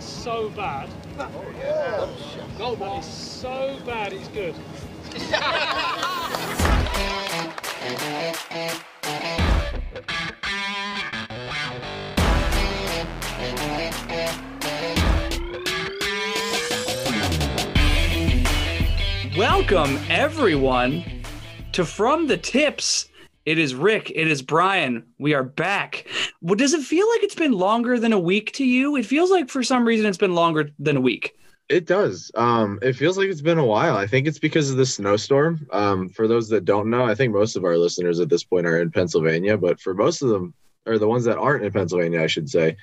shot's so bad. Oh yeah. Goldman It's so bad, it's good. Welcome, everyone, to From the Tips. It is Ric. It is Brian. We are back. Well, does it feel like it's been longer than a week to you? It feels like for some reason it's been longer than a week. It does. Um, it feels like it's been a while. I think it's because of the snowstorm. Um, for those that don't know, I think most of our listeners at this point are in Pennsylvania, but for most of them, or the ones that aren't in Pennsylvania, I should say,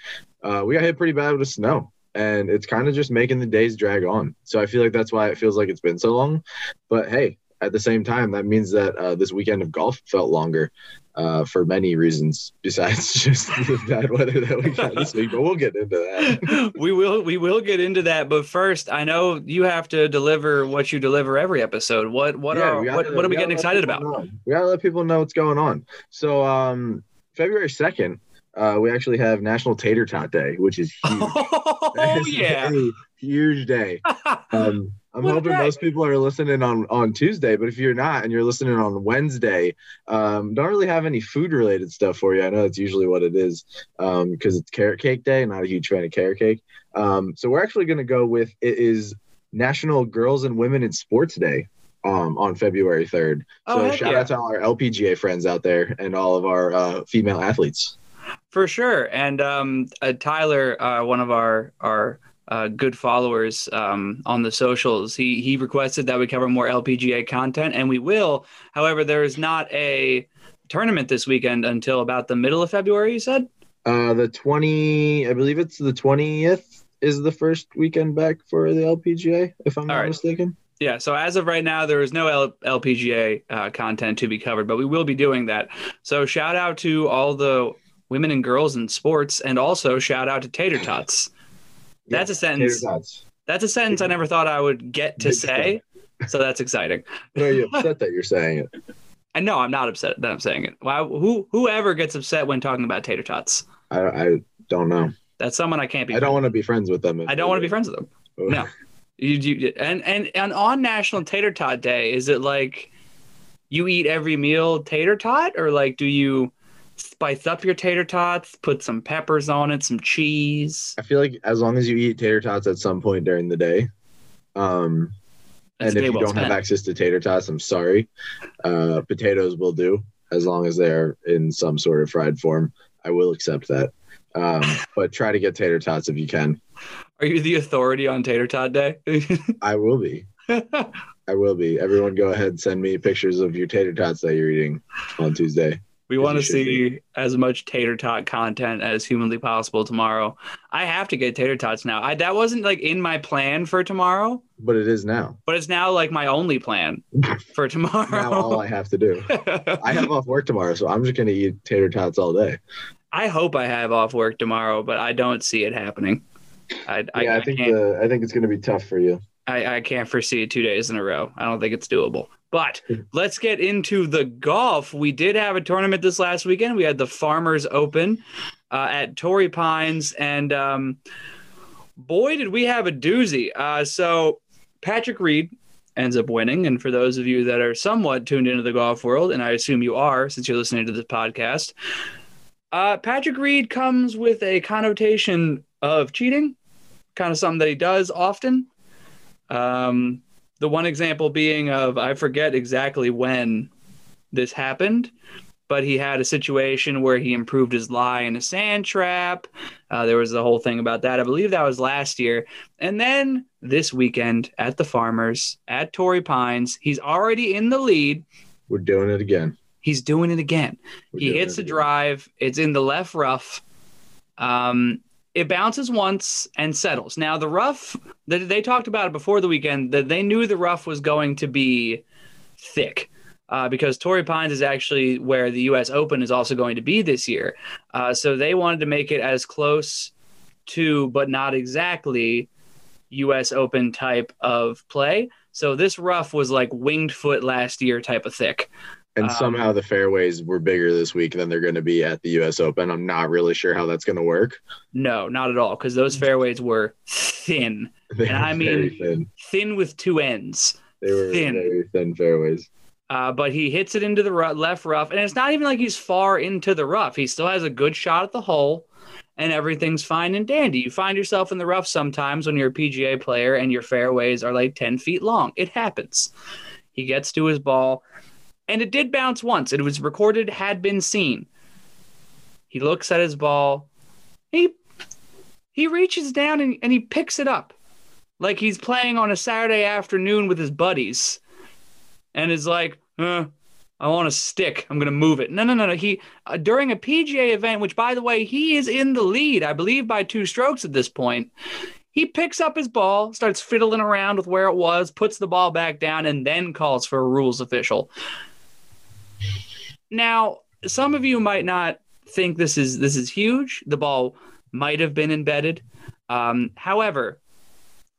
uh, we got hit pretty bad with snow. And it's kind of just making the days drag on. So I feel like that's why it feels like it's been so long. But hey, at the same time, that means that uh, this weekend of golf felt longer uh, for many reasons besides just the bad weather that we got this week. But we'll get into that. we will we will get into that, but first, I know you have to deliver what you deliver every episode. What what Yeah, are what, gotta- what are we gotta getting excited about? know. We gotta let people know what's going on. So um, February second, uh, we actually have National Tater Tot Day, which is huge. Oh is yeah. Huge day. Um, I'm What hoping most people are listening on on Tuesday, but if you're not and you're listening on Wednesday, um, don't really have any food related stuff for you. I know that's usually what it is because it's carrot cake day. Not a huge fan of carrot cake. Um, so we're actually going to go with it is National Girls and Women in Sports Day um, on February 3rd. Oh, So shout yeah. out to all our LPGA friends out there and all of our uh, female athletes. For sure. And um, uh, Tyler, uh, one of our our uh, good followers um, on the socials, he he requested that we cover more LPGA content, and we will. However, there is not a tournament this weekend until about the middle of February. You said. Uh, the 20, I believe it's the 20th is the first weekend back for the LPGA, if I'm All not right. mistaken. Yeah, so as of right now, there is no L- LPGA uh, content to be covered, but we will be doing that. So shout out to all the women and girls in sports, and also shout out to Tater Tots. That's a sentence. That's a sentence I never thought I would get to say. So that's exciting. But Are you upset that you're saying it? And no, I'm not upset that I'm saying it. Why? Who? Whoever gets upset when talking about tater tots? I, I don't know. That's someone I can't be. I don't want to be friends with them. I don't want to be friends with them. No. You, you and and and on National Tater Tot Day, is it like you eat every meal tater tot, or like do you spice up your tater tots, put some peppers on it, some cheese? I feel like as long as you eat tater tots at some point during the day, um, That's and if you well don't have access to tater tots, I'm sorry. Uh, potatoes will do as long as they're in some sort of fried form. I will accept that. Um, but try to get tater tots if you can. Are you the authority on Tater Tot Day? I will be. I will be. Everyone, go ahead. Send me pictures of your tater tots that you're eating on Tuesday. We want to should be. see as much tater tot content as humanly possible tomorrow. I have to get tater tots now. I that wasn't like in my plan for tomorrow, But it is now. but it's now like my only plan for tomorrow. Now all I have to do. I have off work tomorrow, so I'm just gonna eat tater tots all day. I hope I have off work tomorrow, but I don't see it happening. I, I, yeah, I, I think can't. the I think it's gonna be tough for you. I, I can't foresee two days in a row. I don't think it's doable. But let's get into the golf. We did have a tournament this last weekend. We had the Farmers Open uh, at Torrey Pines, and um, boy, did we have a doozy. Uh, so Patrick Reed ends up winning. And for those of you that are somewhat tuned into the golf world, and I assume you are since you're listening to this podcast, uh, Patrick Reed comes with a connotation of cheating, kind of something that he does often. Um, the one example being of I forget exactly when this happened, but he had a situation where he improved his lie in a sand trap. Uh, there was the whole thing about that. I believe that was last year. And then this weekend at the Farmers at Torrey Pines, he's already in the lead. We're doing it again. He's doing it again. We're He hits it the drive. It's in the left rough. Um, it bounces once and settles. Now the rough, they, they talked about it before the weekend that they knew the rough was going to be thick. Uh, because Torrey Pines is actually where the U.S. Open is also going to be this year. Uh, so they wanted to make it as close to, but not exactly, U.S. Open type of play. So this rough was like winged foot last year type of thick. And Um, somehow the fairways were bigger this week than they're going to be at the U.S. Open. I'm not really sure how that's going to work. No, not at all, because those fairways were thin, And I mean- thin. thin with two ends. They were thin. very thin fairways. Uh, but he hits it into the ru- left rough, and it's not even like he's far into the rough. He still has a good shot at the hole, and everything's fine and dandy. You find yourself in the rough sometimes when you're a PGA player and your fairways are like 10 feet long. It happens. He gets to his ball, and it did bounce once. It was recorded, had been seen. He looks at his ball. He he reaches down and, and he picks it up like he's playing on a Saturday afternoon with his buddies and is like, uh, I want a stick. I'm going to move it. No, no, no, no. He, uh, during a PGA event, which by the way, he is in the lead, I believe by two strokes at this point, he picks up his ball, starts fiddling around with where it was, puts the ball back down, and then calls for a rules official. Now, some of you might not think this is this is huge. The ball might have been embedded. Um, however,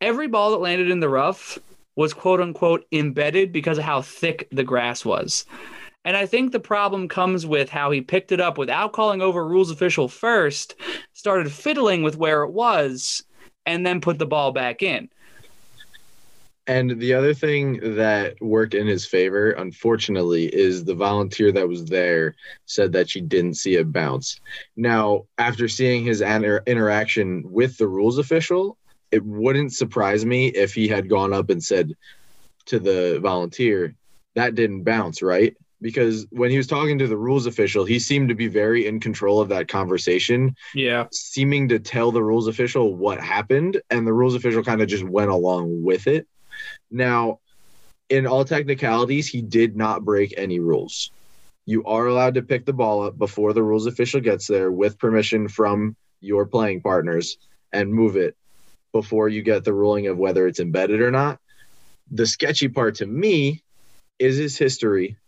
every ball that landed in the rough was quote unquote embedded because of how thick the grass was. And I think the problem comes with how he picked it up without calling over rules official first, started fiddling with where it was, and then put the ball back in. And the other thing that worked in his favor, unfortunately, is the volunteer that was there said that she didn't see a bounce. Now, after seeing his inter- interaction with the rules official, it wouldn't surprise me if he had gone up and said to the volunteer, that didn't bounce, right? Because when he was talking to the rules official, he seemed to be very in control of that conversation, Yeah. seeming to tell the rules official what happened, and the rules official kind of just went along with it. Now, in all technicalities, he did not break any rules. You are allowed to pick the ball up before the rules official gets there with permission from your playing partners and move it before you get the ruling of whether it's embedded or not. The sketchy part to me is his history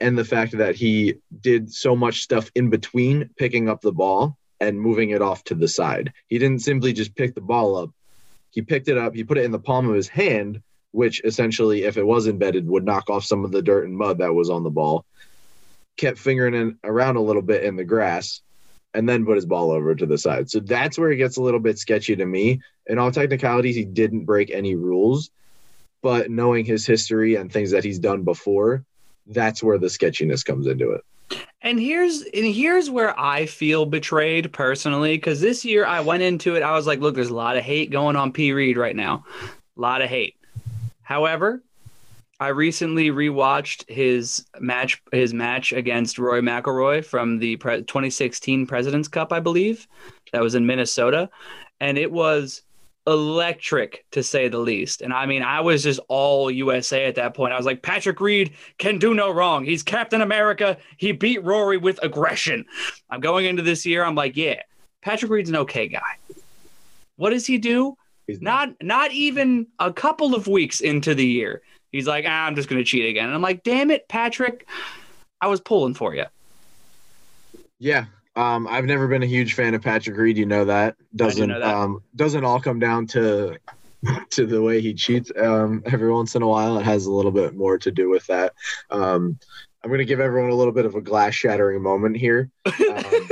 and the fact that he did so much stuff in between picking up the ball and moving it off to the side. He didn't simply just pick the ball up. He picked it up, he put it in the palm of his hand, which essentially, if it was embedded, would knock off some of the dirt and mud that was on the ball. Kept fingering it around a little bit in the grass, and then put his ball over to the side. So that's where it gets a little bit sketchy to me. In all technicalities, he didn't break any rules, but knowing his history and things that he's done before, that's where the sketchiness comes into it. And here's and here's where I feel betrayed personally because this year I went into it. I was like, look, there's a lot of hate going on P Reed right now, a lot of hate. However, I recently rewatched his match his match against Rory McIlroy from the pre- 2016 President's Cup, I believe, that was in Minnesota, and it was electric to say the least. And I mean, I was just all USA at that point. I was like, Patrick Reed can do no wrong. He's Captain America. He beat Rory with aggression. I'm going into this year. I'm like, yeah, Patrick Reed's an okay guy. What does he do? He's Not not even a couple of weeks into the year. He's like, ah, I'm just gonna cheat again. And I'm like, damn it, Patrick. I was pulling for you. Yeah. Um, I've never been a huge fan of Patrick Reed. You know that doesn't know that. um doesn't all come down to to the way he cheats. Um, every once in a while, it has a little bit more to do with that. Um, I'm gonna give everyone a little bit of a glass shattering moment here um,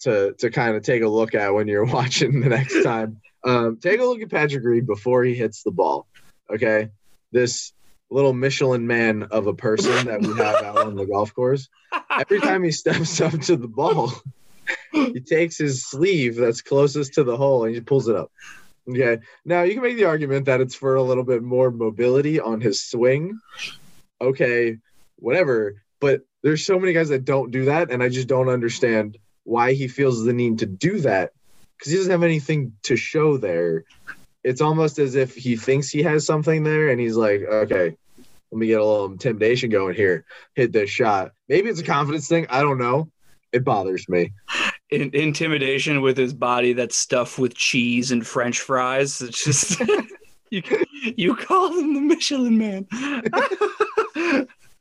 to to kind of take a look at when you're watching the next time. Um, take a look at Patrick Reed before he hits the ball. Okay, this little Michelin man of a person that we have out on the golf course. Every time he steps up to the ball, he takes his sleeve that's closest to the hole and he pulls it up. Okay. Now you can make the argument that it's for a little bit more mobility on his swing. Okay, whatever. But there's so many guys that don't do that, and I just don't understand why he feels the need to do that because he doesn't have anything to show there. It's almost as if he thinks he has something there, and he's like, okay, let me get a little intimidation going here, hit this shot. Maybe it's a confidence thing. I don't know. It bothers me. In- intimidation with his body that's stuffed with cheese and French fries. It's just you. You call him the Michelin Man.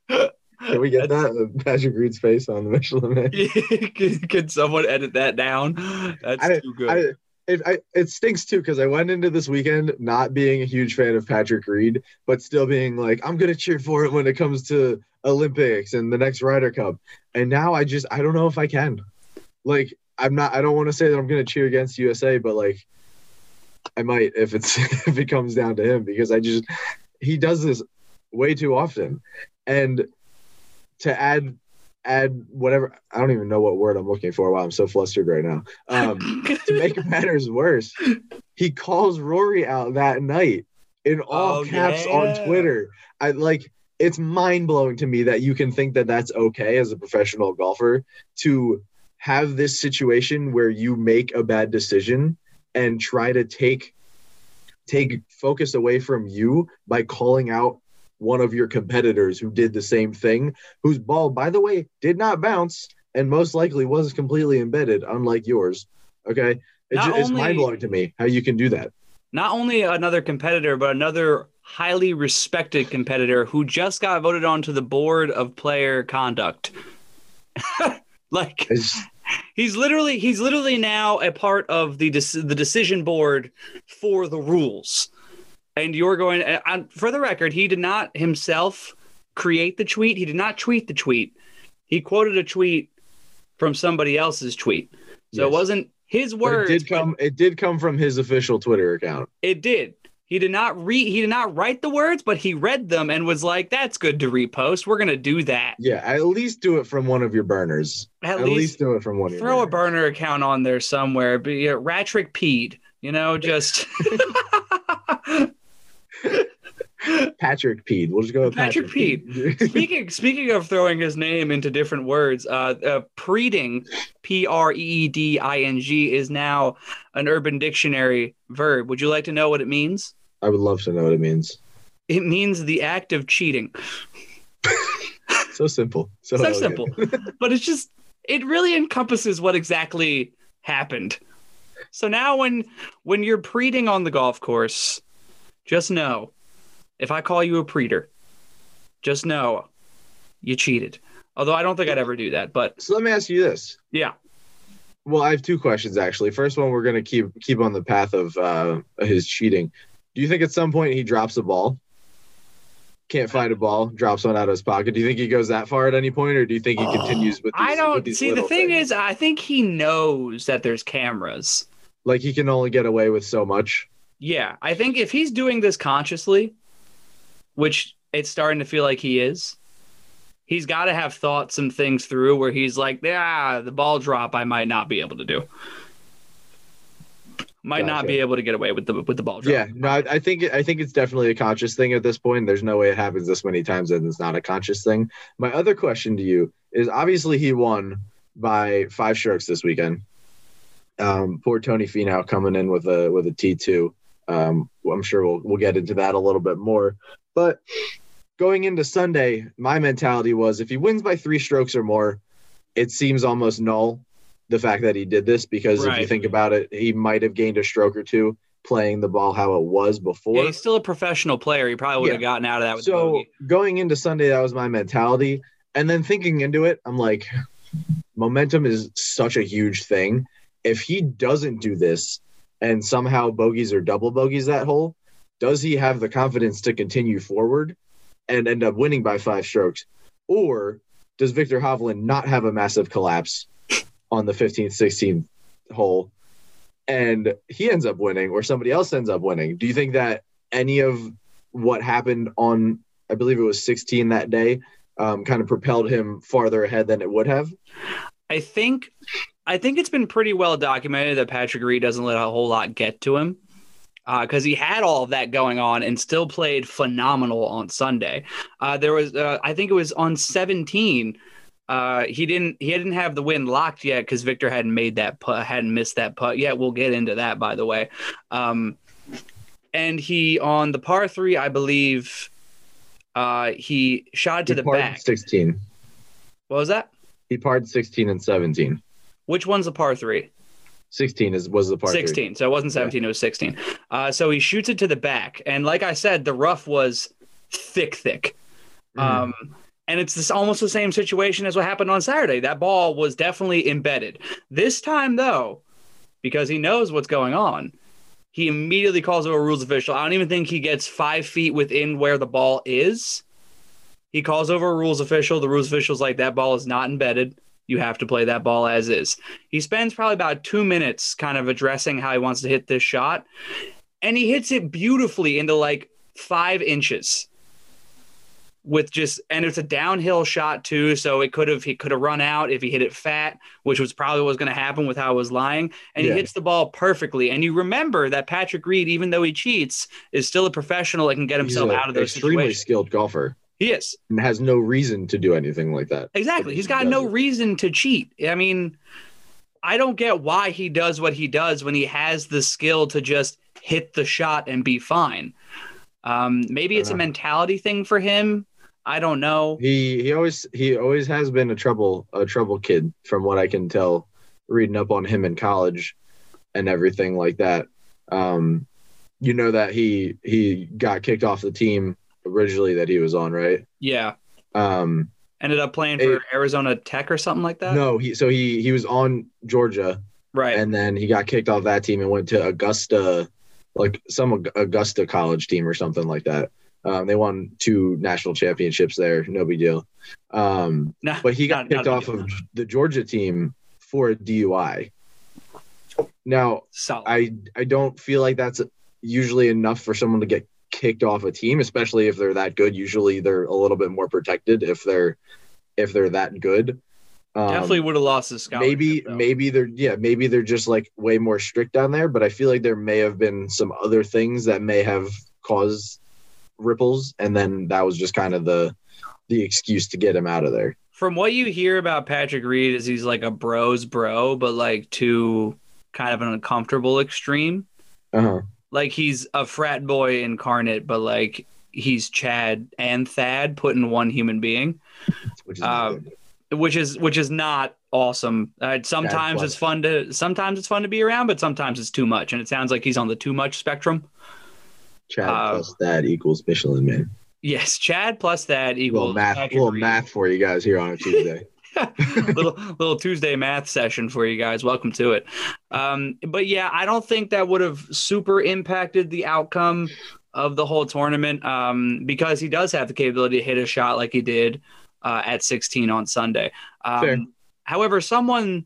Can we get that? Patrick Reed's face on the Michelin Man. can, someone edit that down? That's I- too good. I, it, I, it stinks too because I went into this weekend not being a huge fan of Patrick Reed, but still being like, I'm gonna cheer for it when it comes to Olympics and the next Ryder Cup. And now I just I don't know if I can. Like I'm not I don't want to say that I'm gonna cheer against USA, but like I might if it's if it comes down to him because I just he does this way too often. And to add add whatever I don't even know what word I'm looking for. Wow, I'm so flustered right now. Um, to make matters worse, he calls Rory out that night in all Oh, caps yeah. on Twitter. I like it's mind blowing to me that you can think that that's okay as a professional golfer to have this situation where you make a bad decision and try to take take focus away from you by calling out one of your competitors who did the same thing, whose ball, by the way, did not bounce and most likely was completely embedded, unlike yours. Okay. It Not ju- it's mind blowing to me how you can do that. Not only another competitor, but another highly respected competitor who just got voted onto the board of player conduct. like It's, he's literally he's literally now a part of the dec- the decision board for the rules. And you're going uh, on for the record, he did not himself create the tweet. He did not tweet the tweet. He quoted a tweet from somebody else's tweet. So it wasn't his but words. it did come. It did come from his official Twitter account. It did. He did not read. He did not write the words, but he read them and was like, "That's good to repost. We're gonna do that. Yeah, at least do it from one of your burners. At, At, least, least, do it from one of your throw a burner account on there somewhere. Be uh, Ratrick Peed. You know, just Patrick Peed. We'll just go with Patrick Patrick, Peed. speaking. Speaking of throwing his name into different words, uh, uh preeding, P R E E D I N G, is now an Urban Dictionary verb. Would you like to know what it means? I would love to know what it means. It means the act of cheating. So simple. So, so simple but it's just it really encompasses what exactly happened so now when when you're preeding on the golf course just know if i call you a preeder just know you cheated although i don't think i'd ever do that but So let me ask you this. yeah Well, I have two questions actually. First one, we're gonna keep keep on the path of uh, his cheating. Do you think at some point he drops a ball? Can't find a ball, drops one out of his pocket. Do you think he goes that far at any point, or do you think he continues with? These, i don't these see the thing things? is i think he knows that there's cameras like he can only get away with so much. Yeah, I think if he's doing this consciously, which it's starting to feel like he is, he's got to have thought some things through where he's like, yeah, the ball drop I might not be able to do. Might not be able to get away with the with the ball drop. Yeah, no, I, I think I think it's definitely a conscious thing at this point. There's no way it happens this many times and it's not a conscious thing. My other question to you is obviously he won by five strokes this weekend. Um, poor Tony Finau coming in with a with a T two. Um, I'm sure we'll we'll get into that a little bit more. But going into Sunday, my mentality was if he wins by three strokes or more, it seems almost null the fact that he did this because if you think about it, he might have gained a stroke or two playing the ball how it was before. Yeah, he's still a professional player. He probably would have gotten out of that with so going into Sunday, that was my mentality. And then thinking into it, I'm like, momentum is such a huge thing. If he doesn't do this and somehow bogeys or double bogeys that hole, does he have the confidence to continue forward and end up winning by five strokes? Or does Viktor Hovland not have a massive collapse on the 15th, 16th hole and he ends up winning or somebody else ends up winning? Do you think that any of what happened on, I believe it was 16 that day, um, kind of propelled him farther ahead than it would have? I think I think it's been pretty well documented that Patrick Reed doesn't let a whole lot get to him because he had all of that going on and still played phenomenal on Sunday. Uh, there was, uh, I think it was on 17. Uh, he didn't he didn't have the win locked yet because Viktor hadn't made that putt, hadn't missed that putt yet. We'll get into that by the way. Um, and he on the par three, I believe, uh, he shot to He the back. 16. What was that? He parred 16 and 17. Which one's the par three? 16 is was the part. 16. So it wasn't 17, it was 16. Uh, so he shoots it to the back. And like I said, the rough was thick, thick. Mhm. Um, and it's this almost the same situation as what happened on Saturday. That ball was definitely embedded. This time, though, because he knows what's going on, he immediately calls over a rules official. I don't even think he gets five feet within where the ball is. He calls over a rules official. The rules official's like, that ball is not embedded. You have to play that ball as is. He spends probably about two minutes kind of addressing how he wants to hit this shot. And he hits it beautifully into like five inches with just and it's a downhill shot too so it could have he could have run out if he hit it fat which was probably what was going to happen with how it was lying and Yeah. he hits the ball perfectly and you remember that patrick reed even though he cheats is still a professional that can get himself out of those extremely situations skilled golfer he is. And has no reason to do anything like that. exactly. He's got no reason to cheat. I mean i don't get why he does what he does when he has the skill to just hit the shot and be fine. Um, maybe it's a mentality thing for him. I don't know. He he always he always has been a trouble a trouble kid from what I can tell reading up on him in college and everything like that. Um you know that he he got kicked off the team originally that he was on, right? yeah Um ended up playing for Arizona Tech or something like that. no, he so he he was on Georgia right. and then he got kicked off that team and went to Augusta like some Augusta college team or something like that. Um, they won two national championships there, no big deal. Um, No, but he got not- not kicked a off big of the Georgia team for a DUI. Now, solid. I I don't feel like that's usually enough for someone to get kicked off a team, especially if they're that good. Usually, they're a little bit more protected if they're if they're that good. Um, Definitely would have lost his scholarship. maybe though. maybe they're yeah maybe they're just like way more strict down there. But I feel like there may have been some other things that may have caused ripples, and then that was just kind of the the excuse to get him out of there. From what you hear about Patrick Reed, is he's like a bro's bro, but like to kind of an uncomfortable extreme. Uh-huh. Like he's a frat boy incarnate, but like he's Chad and Thad put in one human being, Which is good. which is which is not awesome. Uh, sometimes it's fun to sometimes it's fun to be around, but sometimes it's too much, and it sounds like he's on the too much spectrum. Chad uh, plus that equals Michelin Man. Yes, Chad plus that equals little math, little math for you guys here on a Tuesday. little little Tuesday math session for you guys. Welcome to it. Um, but yeah, I don't think that would have super impacted the outcome of the whole tournament um, because he does have the capability to hit a shot like he did uh, at 16 on Sunday. Um, however, someone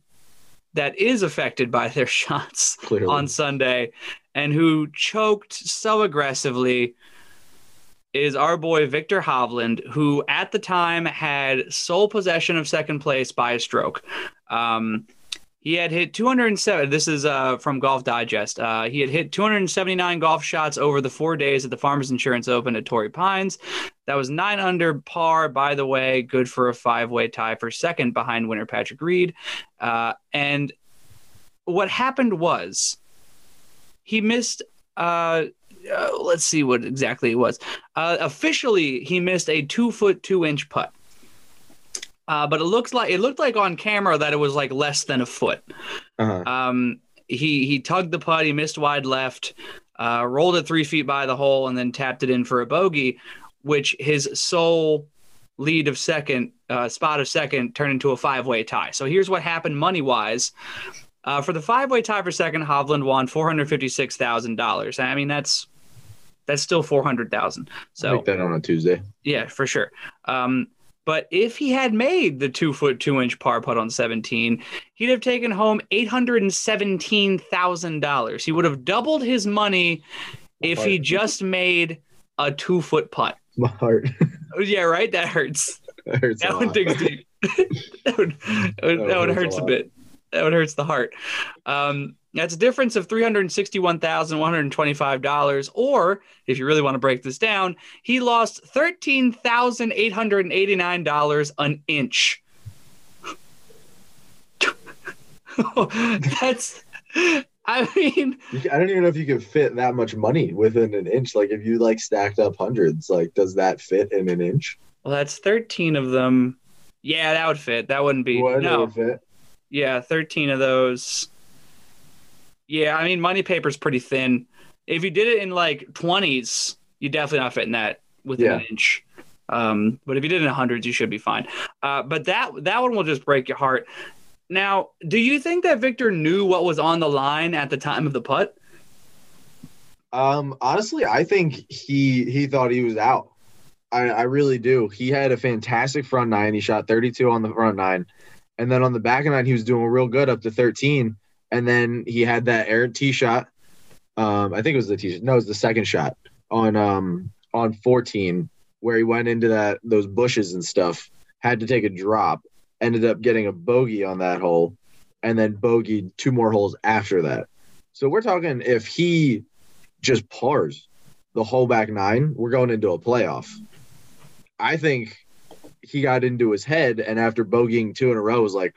that is affected by their shots Clearly, on Sunday and who choked so aggressively is our boy Viktor Hovland, who at the time had sole possession of second place by a stroke. Um, he had hit 207. This is uh, from Golf Digest. Uh, he had hit 279 golf shots over the four days at the Farmers Insurance Open at Torrey Pines. That was nine under par, by the way, good for a five way tie for second behind winner Patrick Reed. Uh, and what happened was he missed uh, let's see what exactly it was. Uh, officially he missed a two foot two inch putt. Uh, but it looks like it looked like on camera that it was like less than a foot. Uh-huh. um, he he tugged the putt he missed wide left uh, rolled it three feet by the hole and then tapped it in for a bogey which his sole lead of second uh, spot of second turned into a five way tie. So here's what happened money wise uh, for the five-way tie for second, Hovland won four hundred fifty-six thousand dollars. I mean, that's that's still four hundred thousand. So Make that on a Tuesday. yeah, for sure. Um, but if he had made the two foot two inch par putt on seventeen, he'd have taken home eight hundred and seventeen thousand dollars. He would have doubled his money if he just made a two foot putt. My heart Yeah, right. That hurts. That hurts. That one digs deep. that would, that would, that would hurts a a, bit. That would hurts the heart. Um, that's a difference of three hundred sixty-one thousand one hundred twenty-five dollars. Or, if you really want to break this down, he lost thirteen thousand eight hundred eighty-nine dollars an inch. that's. I mean, I don't even know if you can fit that much money within an inch. Like if you like stacked up hundreds, like does that fit in an inch? well, that's thirteen of them. Yeah, that would fit. That wouldn't be What no. would fit? Yeah, 13 of those. Yeah, I mean, money paper's pretty thin. If you did it in like 20s, you definitely not fitting that within Yeah. an inch. Um, but if you did it in hundreds, you should be fine. Uh, but that that one will just break your heart. Now, do you think that Viktor knew what was on the line at the time of the putt? Um, honestly, I think he he thought he was out. I, I really do. He had a fantastic front nine. He shot 32 on the front nine. And then on the back nine, he was doing real good up to 13. And then he had that errant tee shot. Um, I think it was the tee shot. No, it was the second shot on um on 14, where he went into that those bushes and stuff, had to take a drop, ended up getting a bogey on that hole, and then bogeyed two more holes after that. So we're talking if he just pars the whole back nine, we're going into a playoff. I think he got into his head, and after bogeying two in a row, was like,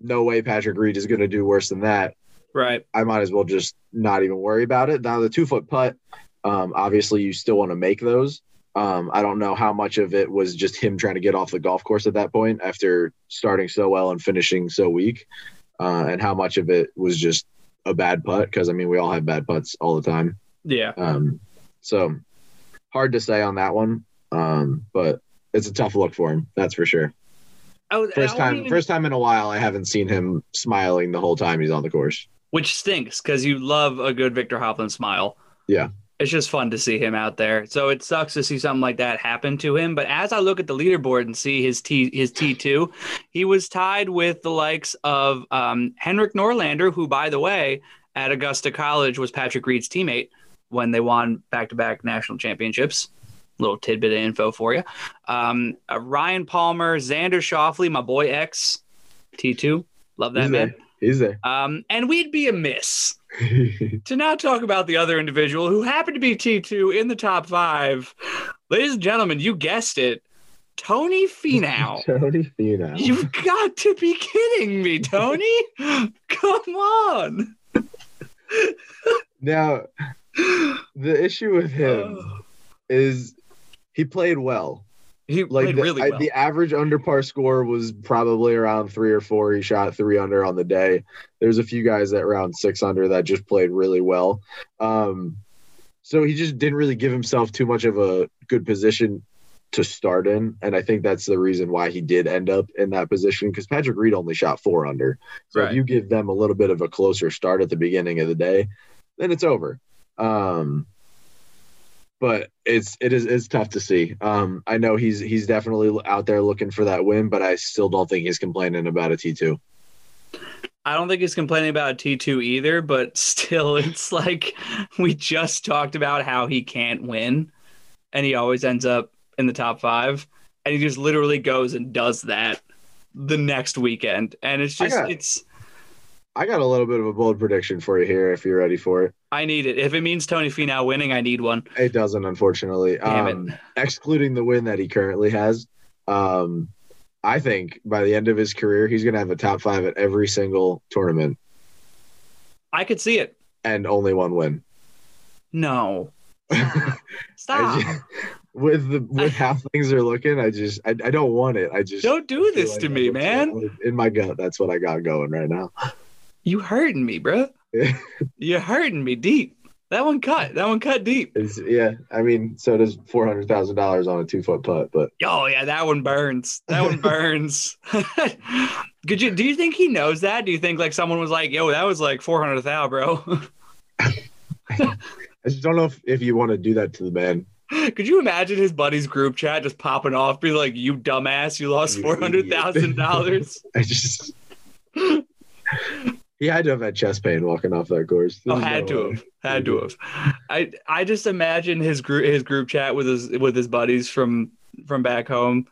no way Patrick Reed is going to do worse than that. Right. I might as well just not even worry about it. Now, the two foot putt, um, obviously, you still want to make those. Um, I don't know how much of it was just him trying to get off the golf course at that point after starting so well and finishing so weak, uh, and how much of it was just a bad putt. Because, I mean, we all have bad putts all the time. Yeah. Um, so hard to say on that one, um, but it's a tough look for him. That's for sure. Was, First time, even- first time in a while, I haven't seen him smiling the whole time he's on the course. which stinks because you love a good Viktor Hovland smile. Yeah. It's just fun to see him out there. So it sucks to see something like that happen to him. But as I look at the leaderboard and see his T his T two, he was tied with the likes of um, Henrik Norlander, who, by the way, at Augusta College was Patrick Reed's teammate when they won back to back national championships. Little tidbit of info for you. Um, uh, Ryan Palmer, Xander Schauffele, my boy X, T two, love that he's man. there. He's there. Um, and we'd be amiss to not talk about the other individual who happened to be T2 in the top five. Ladies and gentlemen, you guessed it. Tony Finau. Tony Finau. You've got to be kidding me, Tony. Come on. Now, the issue with him is he played well. He Like played the, really I- well. the average under par score was probably around three or four. He shot three under on the day. There's a few guys at round six under that just played really well. Um, so he just didn't really give himself too much of a good position to start in, and I think that's the reason why he did end up in that position because Patrick Reed only shot four under. So Right. if you give them a little bit of a closer start at the beginning of the day, then it's over. Um, but it's it is it's tough to see. Um, I know he's he's definitely out there looking for that win, but I still don't think he's complaining about a T two. I don't think he's complaining about a T two either, but still, it's like we just talked about how he can't win and he always ends up in the top five. And he just literally goes and does that the next weekend. And it's just, got- it's, I got a little bit of a bold prediction for you here if you're ready for it. I need it. If it means Tony Finau winning, I need one. It doesn't, unfortunately. Damn it. um, Excluding the win that he currently has, um, I think by the end of his career, he's going to have a top five at every single tournament I could see it. and only one win. No. I Stop. just- with the with how things are looking, I just I, I don't want it. I just Don't do this like to me, man. In my gut, that's what I got going right now. You hurting me, bro. You're hurting me deep. That one cut. That one cut deep. It's, yeah, I mean, so does four hundred thousand dollars on a two foot putt, but Oh yeah, that one burns. That one burns. Could you? Do you think he knows that? Do you think like someone was like, "Yo, that was like four hundred thou, bro"? I just don't know if, if you want to do that to the man. Could you imagine his buddy's group chat just popping off, be like, "You dumbass, you lost four hundred thousand dollars." I just he had to have had chest pain walking off that course. Oh, had no to way. have, had to have. I I just imagine his group his group chat with his with his buddies from from back home,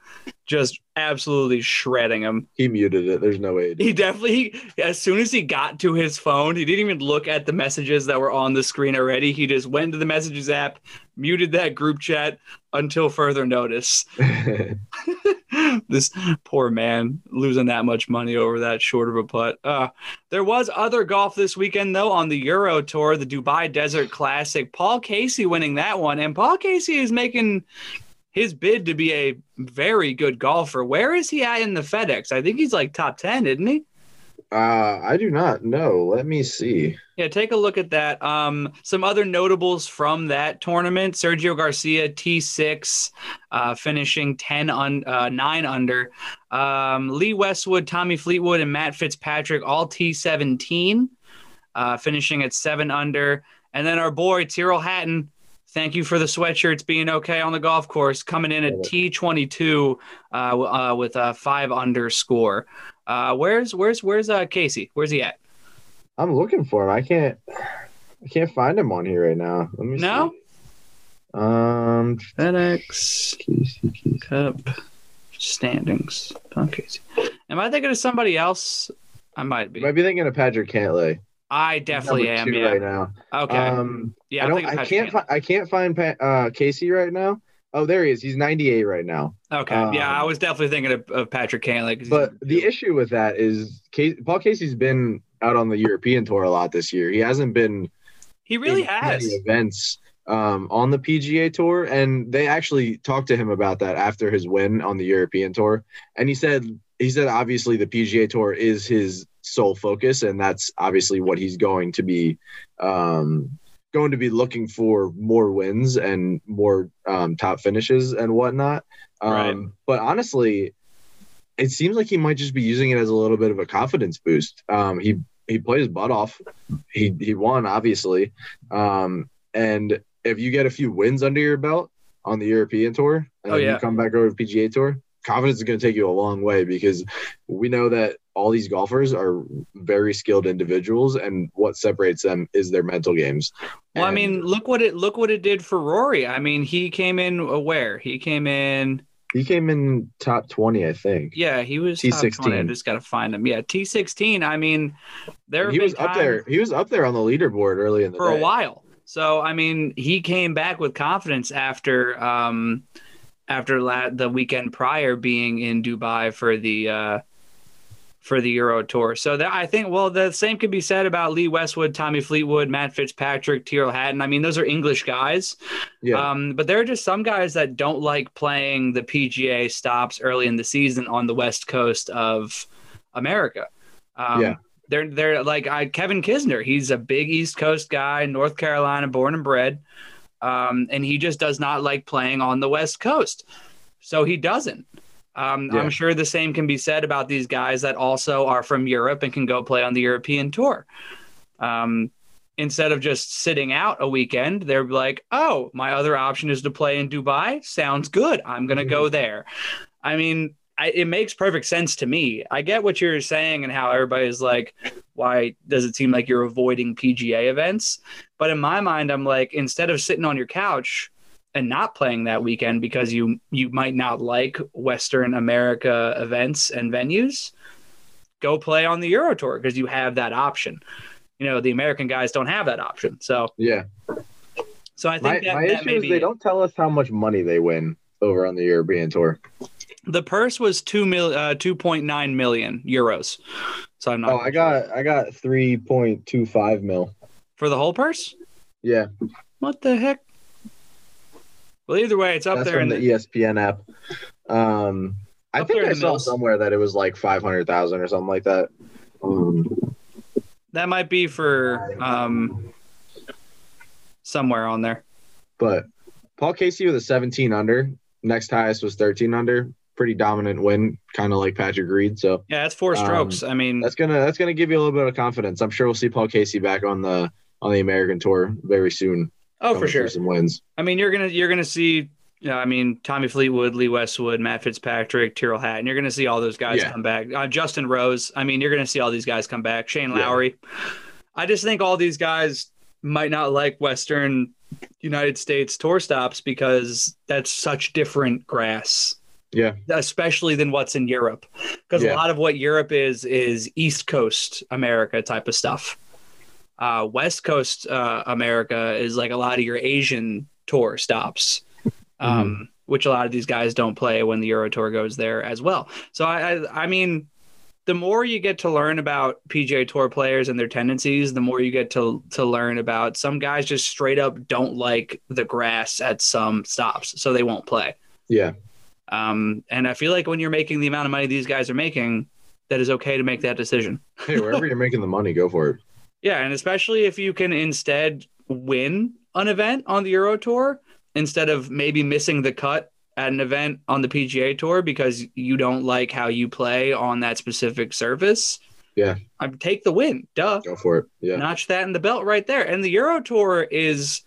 just absolutely shredding him. He muted it. There's no way. He definitely, he, as soon as he got to his phone, he didn't even look at the messages that were on the screen already. He just went to the messages app, muted that group chat until further notice. this poor man losing that much money over that short of a putt. Uh, there was other golf this weekend, though, on the Euro Tour, the Dubai Desert Classic. Paul Casey winning that one. And Paul Casey is making his bid to be a very good golfer. Where is he at in the FedEx? I think he's like top 10, isn't he? Uh, I do not know. Let me see. Yeah, take a look at that. Um, some other notables from that tournament: Sergio Garcia, T6, uh, finishing ten on uh, nine under. Um, Lee Westwood, Tommy Fleetwood, and Matt Fitzpatrick all T17, uh, finishing at seven under. And then our boy Tyrrell Hatton, Thank you for the sweatshirts being okay on the golf course. Coming in at T22 uh, uh, with a five underscore. Uh, where's where's where's uh, Casey? Where's he at? I'm looking for him. I can't. I can't find him on here right now. Let me No? see. Um, FedEx Casey, Casey. Cup standings. Tom Casey. Am I thinking of somebody else? I might be. You might be thinking of Patrick Cantlay. I definitely am. Yeah. Right now. Okay. Um, yeah. I don't. I can't. Fi- I can't find Pat, uh, Casey right now. Oh, there he is. He's 98 right now. Okay. um, yeah, I was definitely thinking of, of Patrick. 'cause he's But the issue with that is Case- Paul Casey's been out on the European tour a lot this year. He hasn't been he really has. events um, on the PGA tour, and they actually talked to him about that after his win on the European tour, and he said he said obviously the PGA tour is his sole focus, and that's obviously what he's going to be um, going to be looking for more wins and more um, top finishes and whatnot. Um, Right. But honestly, it seems like he might just be using it as a little bit of a confidence boost. Um, he he played his butt off. He he won obviously, um, and if you get a few wins under your belt on the European tour, and Oh, yeah. you come back over to the PGA tour, confidence is going to take you a long way because we know that all these golfers are very skilled individuals, and what separates them is their mental games. Well, I mean, look what it look what it did for Rory. I mean, he came in where? He came in. he came in top twenty, I think. Yeah, he was T16. 20. I just got to find him. Yeah, T sixteen. I mean, there he was up there. He was up there on the leaderboard early in the for day. a while. So I mean, he came back with confidence after um after la- the weekend prior being in Dubai for the uh for the Euro Tour. So that I think well the same could be said about Lee Westwood, Tommy Fleetwood, Matt Fitzpatrick, Tyrrell Hatton. I mean, those are English guys. Yeah, Um, but there are just some guys that don't like playing the PGA stops early in the season on the west coast of America. Um, Yeah. They're they're like I, Kevin Kisner. He's a big East Coast guy, North Carolina, born and bred, um, and he just does not like playing on the West Coast. So he doesn't. Um, Yeah. I'm sure the same can be said about these guys that also are from Europe and can go play on the European tour. Um, instead of just sitting out a weekend, they're like, oh, my other option is to play in Dubai. Sounds good. I'm going to go there. I mean, I, it makes perfect sense to me. I get what you're saying and how everybody's like, why does it seem like you're avoiding PGA events? But in my mind, I'm like, instead of sitting on your couch and not playing that weekend because you you might not like Western America events and venues, go play on the Euro Tour because you have that option. You know, the American guys don't have that option. So, yeah. so I My, think that, my that issue is they don't tell us how much money they win over on the European tour. the purse was two mil, uh, two point nine million euros. So I'm not. Oh, I got I got three point two five mil. for the whole purse. Yeah, What the heck? Well, either way, it's up that's there in the the, ESPN app. Um, I think I saw mills. somewhere that it was like five hundred thousand or something like that. Um, that might be for um somewhere on there. but Paul Casey with a seventeen under. Next highest was thirteen under. Pretty dominant win, kind of like Patrick Reed. So Yeah, that's four Um, strokes. I mean, that's gonna that's gonna give you a little bit of confidence. I'm sure we'll see Paul Casey back on the on the American tour very soon. Oh for sure. some wins. I mean, you're gonna you're gonna see. Yeah, I mean, Tommy Fleetwood, Lee Westwood, Matt Fitzpatrick, Tyrrell Hatton. You're going to see all those guys Yeah. come back. Uh, Justin Rose. I mean, you're going to see all these guys come back. Shane Yeah. Lowry. I just think all these guys might not like Western United States tour stops because that's such different grass. Yeah. Especially than what's in Europe. Because Yeah. a lot of what Europe is is East Coast America type of stuff. Uh, West Coast uh, America is like a lot of your Asian tour stops, um, which a lot of these guys don't play when the Euro Tour goes there as well. So I, I, I mean, the more you get to learn about PGA Tour players and their tendencies, the more you get to to learn about some guys just straight up don't like the grass at some stops, so they won't play. Yeah, Um, and I feel like when you're making the amount of money these guys are making, that is okay to make that decision. hey, wherever you're making the money, go for it. Yeah, and especially if you can instead win an event on the Euro Tour instead of maybe missing the cut at an event on the PGA Tour because you don't like how you play on that specific surface. Yeah. I take the win. Duh. Go for it. Yeah, Notch that in the belt right there. And the Euro Tour is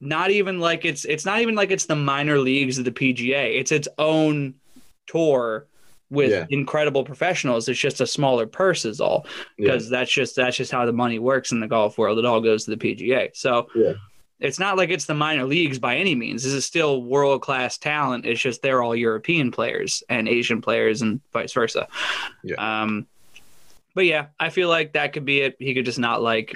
not even like it's it's not even like it's the minor leagues of the PGA. It's its own tour with Yeah. incredible professionals. It's just a smaller purse is all Yeah. because that's just that's just how the money works in the golf world. It all goes to the PGA. So Yeah. it's not like it's the minor leagues by any means. This is still world class talent. It's just they're all European players and Asian players and vice versa. Yeah. Um, but yeah, I feel like that could be it. He could just not like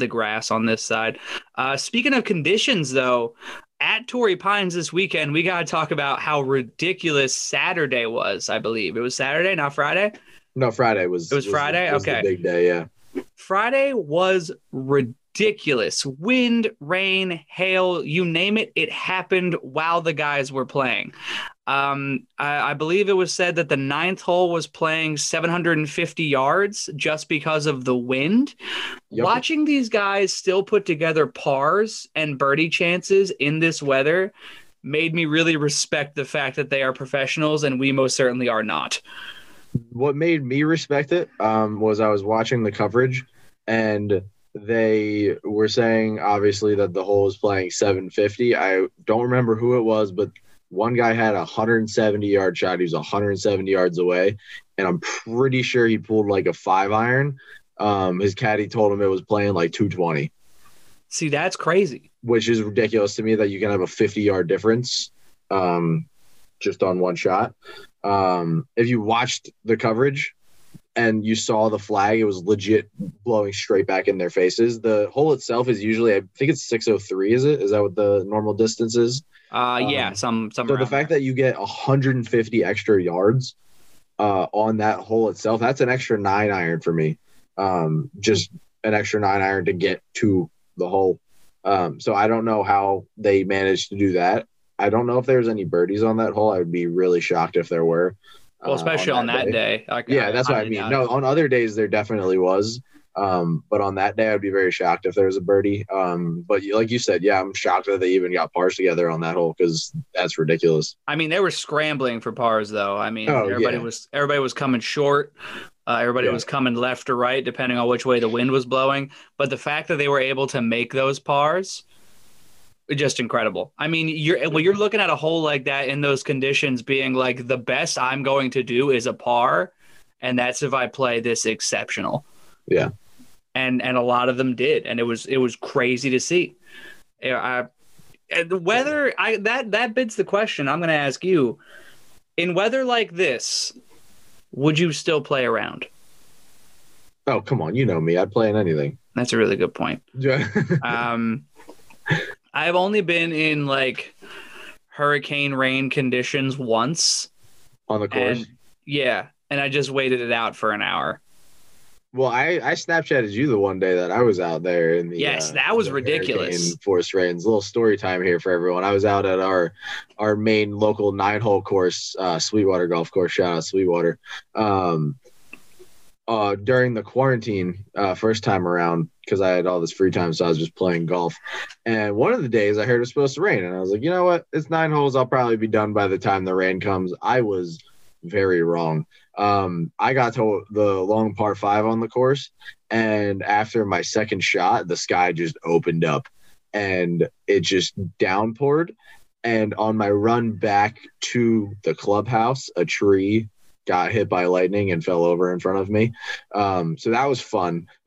the grass on this side. Uh, speaking of conditions, though, at Torrey Pines this weekend, we got to talk about how ridiculous Saturday was. I believe it was Saturday, not Friday. No, Friday was. It was Friday? was the Okay. big day. Yeah. Friday was ridiculous. Wind, rain, hail, you name it, it happened while the guys were playing. Um, I, I believe it was said that the ninth hole was playing 750 yards just because of the wind. Yep. Watching these guys still put together pars and birdie chances in this weather made me really respect the fact that they are professionals and we most certainly are not. what made me respect it um, was I was watching the coverage and they were saying obviously that the hole was playing 750. I don't remember who it was, but one guy had a 170 yard shot. He was 170 yards away, and I'm pretty sure he pulled like a five iron. Um, his caddy told him it was playing like 220, See, that's crazy. which is ridiculous to me that you can have a 50 yard difference um, just on one shot. Um, if you watched the coverage and you saw the flag, it was legit blowing straight back in their faces. The hole itself is usually, I think it's 603, is it? Is that what the normal distance is? Uh, yeah, Um, some some. So the fact that you get 150 extra yards uh, on that hole itself, that's an extra nine iron for me. Um, just an extra nine iron to get to the hole. Um, so I don't know how they managed to do that. I don't know if there's any birdies on that hole. I would be really shocked if there were. Well, uh, especially on that, day. Like, Yeah, that's what I mean. No, on other days there definitely was. Um, but on that day, I'd be very shocked if there was a birdie. Um, but like you said, yeah, I'm shocked that they even got pars together on that hole because that's ridiculous. I mean, they were scrambling for pars, though. I mean, Oh, everybody yeah. was everybody was coming short. Uh, everybody Yeah. was coming left or right, depending on which way the wind was blowing. But the fact that they were able to make those pars, just incredible. I mean, you're when you're looking at a hole like that in those conditions, being like the best I'm going to do is a par, and that's if I play this exceptional. Yeah. And and a lot of them did, and it was it was crazy to see. I, weather, I that that bids the question. I'm going to ask you: in weather like this, would you still play around? Oh, come on. You know me. I'd play in anything. That's a really good point. Um, I've only been in like hurricane rain conditions once, on the course. and yeah, and I just waited it out for an hour. Well, I, I Snapchatted you the one day that I was out there in the Yes, uh, that was ridiculous. Force rains. little story time here for everyone. I was out at our our main local nine hole course, uh, Sweetwater Golf Course. Shout out Sweetwater. Um, uh, during the quarantine, uh, first time around, because I had all this free time, so I was just playing golf. And one of the days I heard it was supposed to rain, and I was like, you know what? It's nine holes. I'll probably be done by the time the rain comes. I was very wrong. Um, I got to the long par five on the course, and after my second shot, the sky just opened up and it just downpoured. And on my run back to the clubhouse, a tree got hit by lightning and fell over in front of me. Um, so that was fun.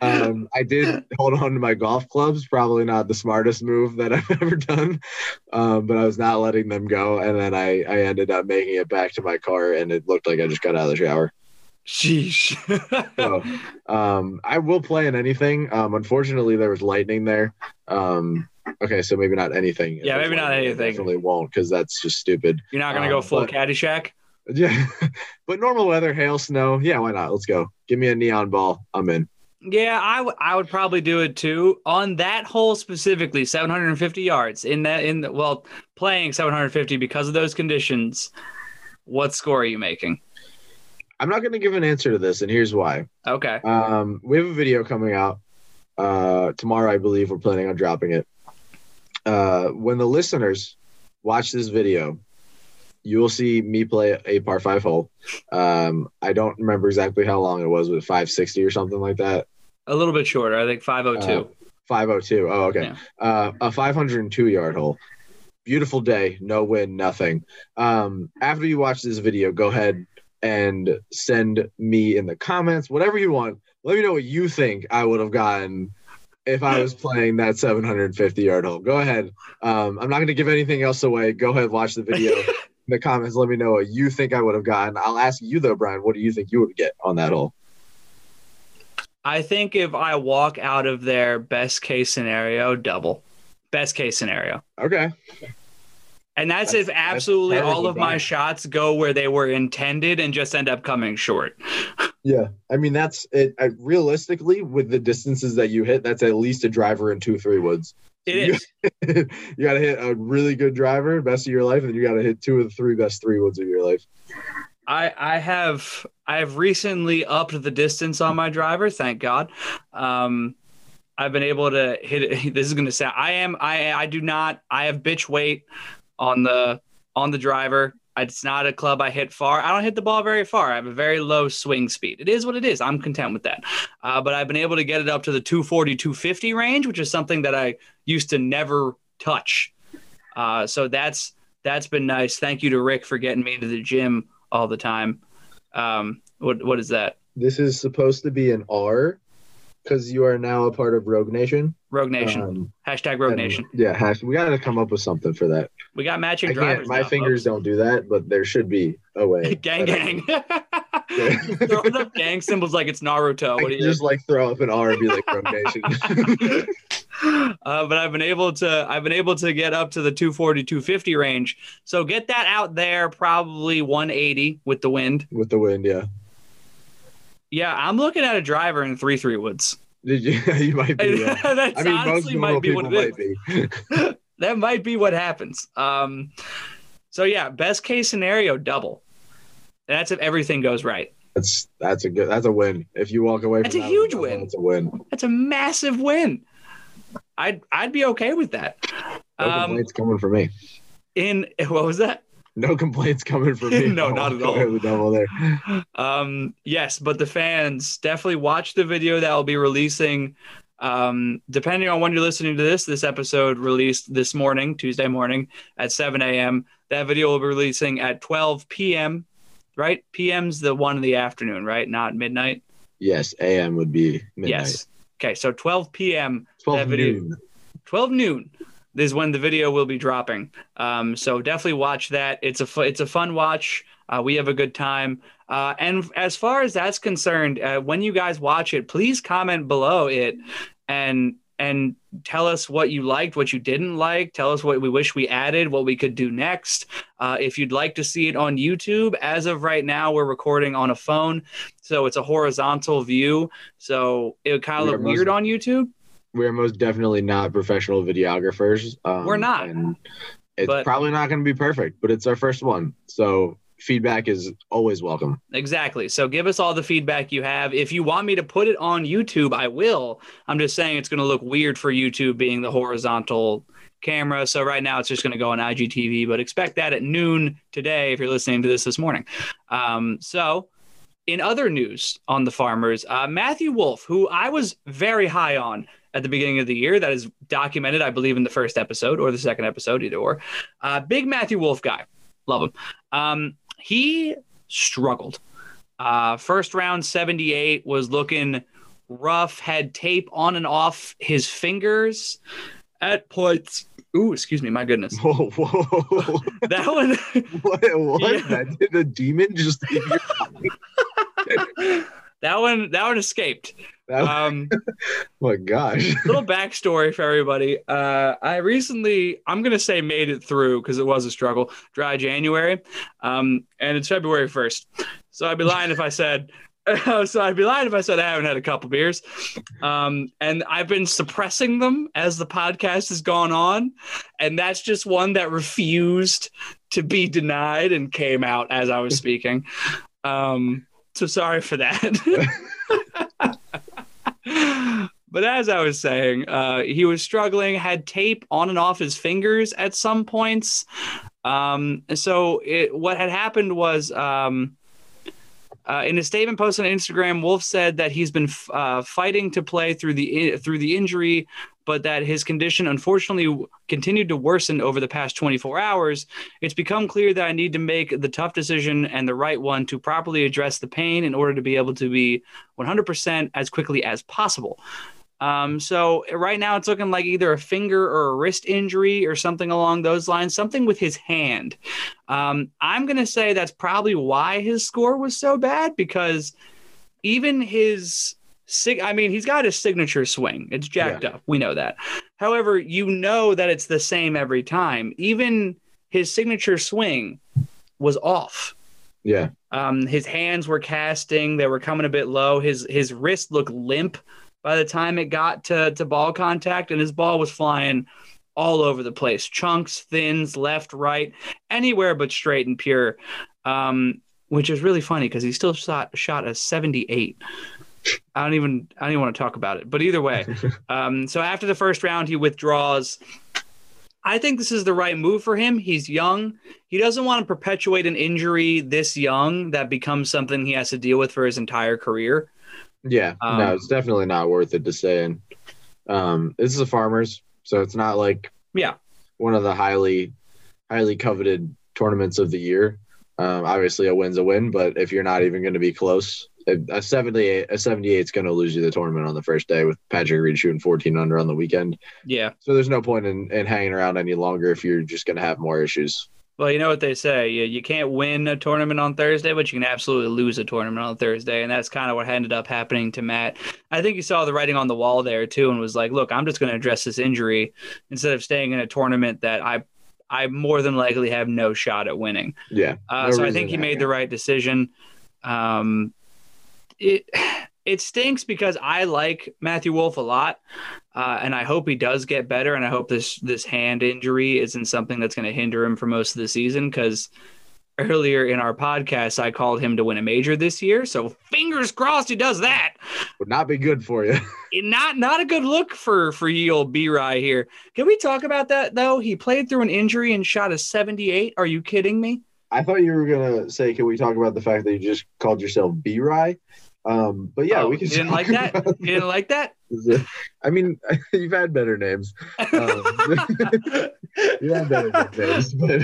um, I did hold on to my golf clubs, probably not the smartest move that I've ever done, um, but I was not letting them go. And then I, I ended up making it back to my car, and it looked like I just got out of the shower. Sheesh. So um, I will play in anything. Um, unfortunately, there was lightning there. Um, okay, so maybe not anything. Yeah, maybe not lightning, anything. Definitely won't because that's just stupid. You're not gonna Um, go full but- Caddyshack. Yeah, but normal weather, hail, snow. Yeah, why not? Let's go. Give me a neon ball. I'm in. Yeah, I, w- I would probably do it too. On that hole specifically, 750 yards in that in the, well, playing 750 because of those conditions. What score are you making? I'm not going to give an answer to this, and here's why. Okay. Um, we have a video coming out uh, tomorrow, I believe. We're planning on dropping it. Uh, when the listeners watch this video, you will see me play a par five hole. Um, I don't remember exactly how long it was, with 560 or something like that. A little bit shorter. I think 502. 502. Oh, okay. Yeah. Uh, a 502 yard hole. Beautiful day, no wind, nothing. Um, after you watch this video, go ahead and send me in the comments whatever you want. Let me know what you think I would have gotten if I was playing that 750 yard hole. Go ahead. Um, I'm not going to give anything else away. Go ahead, watch the video. in the comments, let me know what you think I would have gotten. I'll ask you though, Brian. What do you think you would get on that hole? I think if I walk out of there, best case scenario, double. Best case scenario. Okay. And that's, That's- if absolutely that's all of my fine. shots go where they were intended and just end up coming short. Yeah, I mean that's it. I, realistically, with the distances that you hit, that's at least a driver in two three woods. It You- you got to hit a really good driver, best of your life, and you got to hit two of the three best three woods of your life. I I have I have recently upped the distance on my driver. Thank God. Um, I've been able to hit it. This is going to sound. I am. I I do not. I have bitch weight on the on the driver. It's not a club I hit far. I don't hit the ball very far. I have a very low swing speed. It is what it is. I'm content with that. Uh, but I've been able to get it up to the 240, 250 range, which is something that I used to never touch. Uh, so that's that's been nice. Thank you to Ric for getting me to the gym all the time. Um, what what is that? This is supposed to be an R because you are now a part of Rogue Nation. Rogue Nation. Um, Hashtag Rogue and- Nation. Yeah, hash, we got to come up with something for that. We got matching I drivers. My now, fingers folks. don't do that, but there should be a way. gang I- gang. Throwing up gang symbols like it's Naruto. I What do you just like throw up an R and be like Rogue Nation. uh, but I've been able to I've been able to get up to the 240 250 range. So get that out there probably 180 with the wind. with the wind. Yeah. Yeah, I'm looking at a driver in 3 3 woods. Did you? you might be. Yeah. That's I mean, honestly might be what it is. might be. that might be what happens. Um, so yeah, best case scenario, double. That's if everything goes right. That's that's a good. That's a win. If you walk away, That's from a that huge win. That's a win. That's a massive win. I'd I'd be okay with that. No Um, complaints coming for me. in what was that? No complaints coming from me. No, not at all. the double there. Um, yes, but the fans definitely watch the video that will be releasing. Um, depending on when you're listening to this, this episode released this morning, Tuesday morning at 7 a.m. That video will be releasing at 12 p.m. Right? PM's the one in the afternoon, right? Not midnight. Yes, AM would be midnight. Yes. Okay, so 12 p.m. Twelve that video- noon. 12 noon is when the video will be dropping. Um, so definitely watch that. It's a fu- it's a fun watch. Uh, we have a good time. Uh, and as far as that's concerned, uh, when you guys watch it, please comment below it and and tell us what you liked, what you didn't like. Tell us what we wish we added, what we could do next. Uh, if you'd like to see it on YouTube, as of right now, we're recording on a phone, so it's a horizontal view. So it would kind of look weird on YouTube. We are most definitely not professional videographers. Um, We're not. and it's But- probably not going to be perfect, but it's our first one, so feedback is always welcome. Exactly. So give us all the feedback you have. If you want me to put it on YouTube, I will. I'm just saying it's going to look weird for YouTube being the horizontal camera. So right now it's just going to go on IGTV, but expect that at noon today if you're listening to this this morning. Um, so in other news on the farmers, uh, Matthew Wolff, who I was very high on at the beginning of the year, that is documented, I believe, in the first episode or the second episode, either or. Uh, big Matthew Wolff guy, love him. Um, he struggled. Uh, first round 78 was looking rough, had tape on and off his fingers at points. Ooh, excuse me, my goodness. Whoa, whoa! That one. what? What? Yeah. That did a demon just? Leave your body? that one that one escaped. That, Um oh my gosh! little backstory for everybody. Uh, I recently, I'm gonna say, made it through because it was a struggle. Dry January, um, and it's February 1st. So I'd be lying if I said. so I'd be lying if I said I haven't had a couple beers. Um, and I've been suppressing them as the podcast has gone on, and that's just one that refused to be denied and came out as I was speaking. Um, so sorry for that. but as I was saying, uh, he was struggling, had tape on and off his fingers at some points. Um, so it, what had happened was um, uh, in a statement posted on Instagram, Wolff said that he's been f- uh, fighting to play through the through the injury, but that his condition unfortunately continued to worsen over the past 24 hours. It's become clear that I need to make the tough decision and the right one to properly address the pain in order to be able to be 100% as quickly as possible. Um, so right now it's looking like either a finger or a wrist injury or something along those lines, something with his hand. Um, I'm going to say that's probably why his score was so bad because even his sig- I mean, he's got his signature swing. It's jacked Yeah. up. We know that. However, you know that it's the same every time. Even his signature swing was off. Yeah. Um, his hands were casting; they were coming a bit low. His his wrist looked limp by the time it got to to ball contact, and his ball was flying all over the place, chunks, thins, left, right, anywhere but straight and pure. Um, which is really funny because he still shot shot a seventy eight. I don't even I don't even want to talk about it. But either way, um, so after the first round, he withdraws. I think this is the right move for him. He's young. He doesn't want to perpetuate an injury this young that becomes something he has to deal with for his entire career. Yeah, Um, no, it's definitely not worth it to stay in. Um, this is a farmers, so it's not like Yeah. one of the highly, highly coveted tournaments of the year. Um, obviously, a win's a win, but if you're not even going to be close, a 78, a 78 is going to lose you the tournament on the first day with Patrick Reed shooting 14 under on the weekend. Yeah. So there's no point in, in hanging around any longer if you're just going to have more issues. Well, you know what they say. You, you can't win a tournament on Thursday, but you can absolutely lose a tournament on Thursday. And that's kind of what ended up happening to Matt. I think you saw the writing on the wall there, too, and was like, look, I'm just going to address this injury instead of staying in a tournament that I. I more than likely have no shot at winning. Yeah. Uh, No so I think he made the right decision. Um, it it stinks because I like Matthew Wolff a lot, uh, and I hope he does get better. And I hope this this hand injury isn't something that's going to hinder him for most of the season. Because earlier in our podcast, I called him to win a major this year. So fingers crossed he does that. Would not be good for you. Not not a good look for for ye old B Rye here. Can we talk about that though? He played through an injury and shot a seventy eight. Are you kidding me? I thought you were gonna say, can we talk about the fact that you just called yourself B Rye? Um, but yeah, Oh, we can. You didn't like that? You didn't like that? I mean, you've had better names. Um, you've had better names, but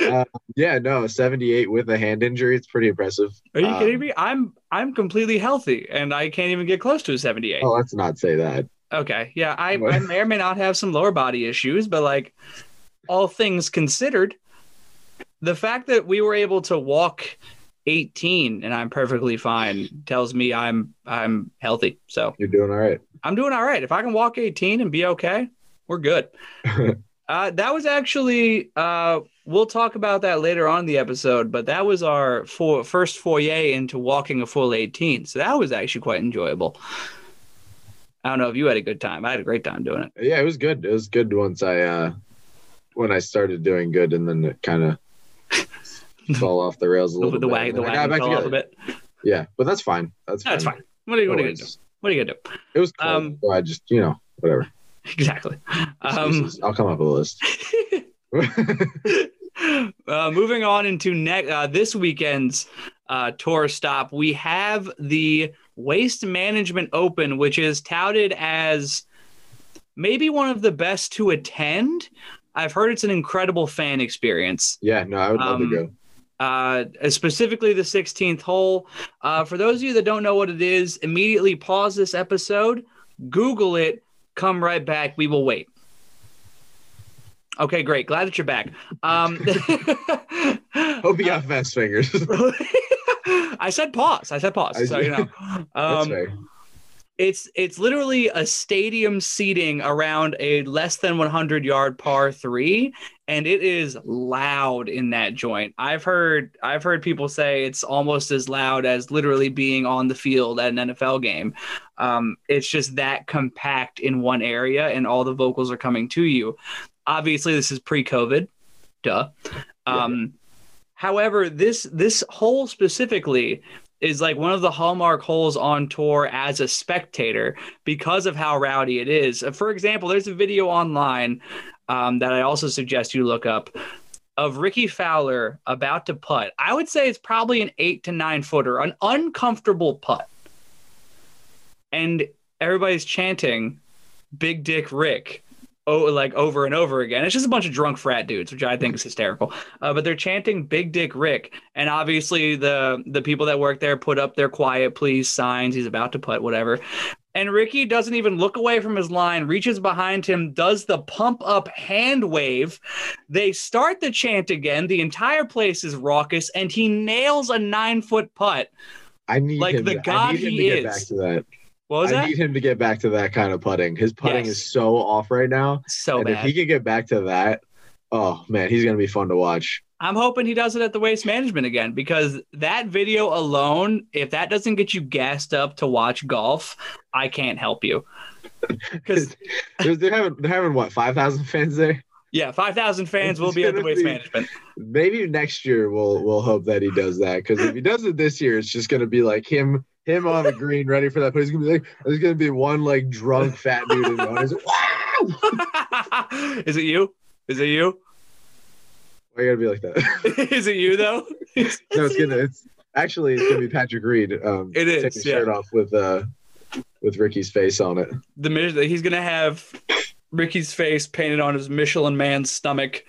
uh, yeah, no, seventy-eight with a hand injury. It's pretty impressive. Are you Um, kidding me? I'm I'm completely healthy and I can't even get close to a 78. Oh, let's not say that. Okay. Yeah, I, I may or may not have some lower body issues, but like all things considered, the fact that we were able to walk 18 and I'm perfectly fine tells me I'm I'm healthy. So You're doing all right. I'm doing all right. If I can walk 18 and be okay, we're good. uh, that was actually uh, we'll talk about that later on in the episode, but that was our for, first foyer into walking a full 18. So that was actually quite enjoyable. I don't know if you had a good time. I had a great time doing it. Yeah, it was good. It was good once I uh when I started doing good, and then it kind of fall off the rails a The, little the, bit. the I got wagon back fell off a bit. Yeah, but that's fine. That's fine. That's fine. What are you, what are you gonna do? What are you gonna do? It was cold, Um, so I just you know whatever. Exactly. Um, I'll come up with a list. uh, moving on into ne- uh, this weekend's uh, tour stop, we have the Waste Management Open, which is touted as maybe one of the best to attend. I've heard it's an incredible fan experience. yeah, no, I would love Um, to go. Uh, specifically the 16th hole. Uh, for those of you that don't know what it is, immediately pause this episode, Google it, come right back. We will wait. Okay, great. Glad that you're back. Um, Hope you got fast fingers. I said pause. I said pause. So you know, That's um, fair. It's it's literally a stadium seating around a less than 100 yard par three, and it is loud in that joint. I've heard I've heard people say it's almost as loud as literally being on the field at an NFL game. Um, it's just that compact in one area, and all the vocals are coming to you. Obviously, this is pre-COVID. Duh. Um, However, this this hole specifically is like one of the hallmark holes on tour as a spectator because of how rowdy it is. For example, there's a video online um, that I also suggest you look up of Rickie Fowler about to putt. I would say it's probably an eight to nine footer, an uncomfortable putt. And everybody's chanting, Big Dick Rick. Oh, like over and over again. It's just a bunch of drunk frat dudes, which I think is hysterical. Uh, but they're chanting "Big Dick Rick," and obviously the the people that work there put up their "Quiet Please" signs. He's about to put whatever, and Rickie doesn't even look away from his line, reaches behind him, does the pump up hand wave. They start the chant again. The entire place is raucous, and he nails a nine foot putt. I need Like him the to, god I need him he is. What was I that? need him to get back to that kind of putting. His putting Yes. is so off right now. so and if he can get back to that, oh man, he's gonna be fun to watch. I'm hoping he does it at the waste management again because that video alone, if that doesn't get you gassed up to watch golf, I can't help you. Because They're, they're having they're having what five thousand fans there. yeah, five thousand fans will be at the waste be- management. Maybe next year we'll we'll hope that he does that because if he does it this year, it's just gonna be like him him on the green ready for that. But he's gonna be like there's gonna be one like drunk fat dude in the. Wow! Is it you? Is it you? Why you gotta be like that? Is it you though? no, it's gonna it's actually it's gonna be Patrick Reed. Um, It is, taking his yeah. shirt off with uh with Rickie's face on it. the he's gonna have Rickie's face painted on his Michelin man's stomach.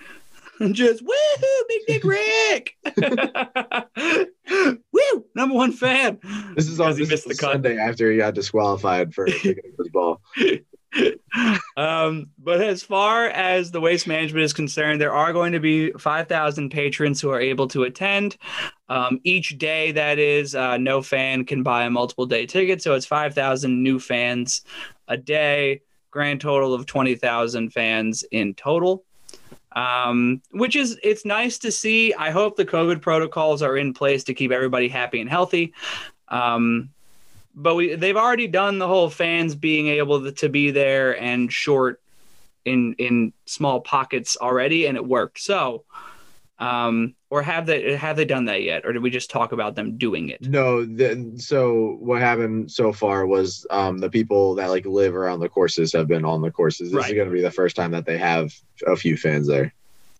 And just woohoo, big dick Rick! Woo, number one fan. This is on Because he this missed is the cut. Sunday after he got disqualified for picking up his ball. Um, but as far as the waste management is concerned, there are going to be 5,000 patrons who are able to attend. Um, each day, that is, uh, no fan can buy a multiple day ticket. So it's 5,000 new fans a day, grand total of 20,000 fans in total. Um, which is it's nice to see. I hope the COVID protocols are in place to keep everybody happy and healthy. Um, but we they've already done the whole fans being able to, to be there and short in in small pockets already, and it worked. So, um, or have they have they done that yet, or did we just talk about them doing it? No, the, so what happened so far was um, the people that like live around the courses have been on the courses. This Right. is going to be the first time that they have a few fans there.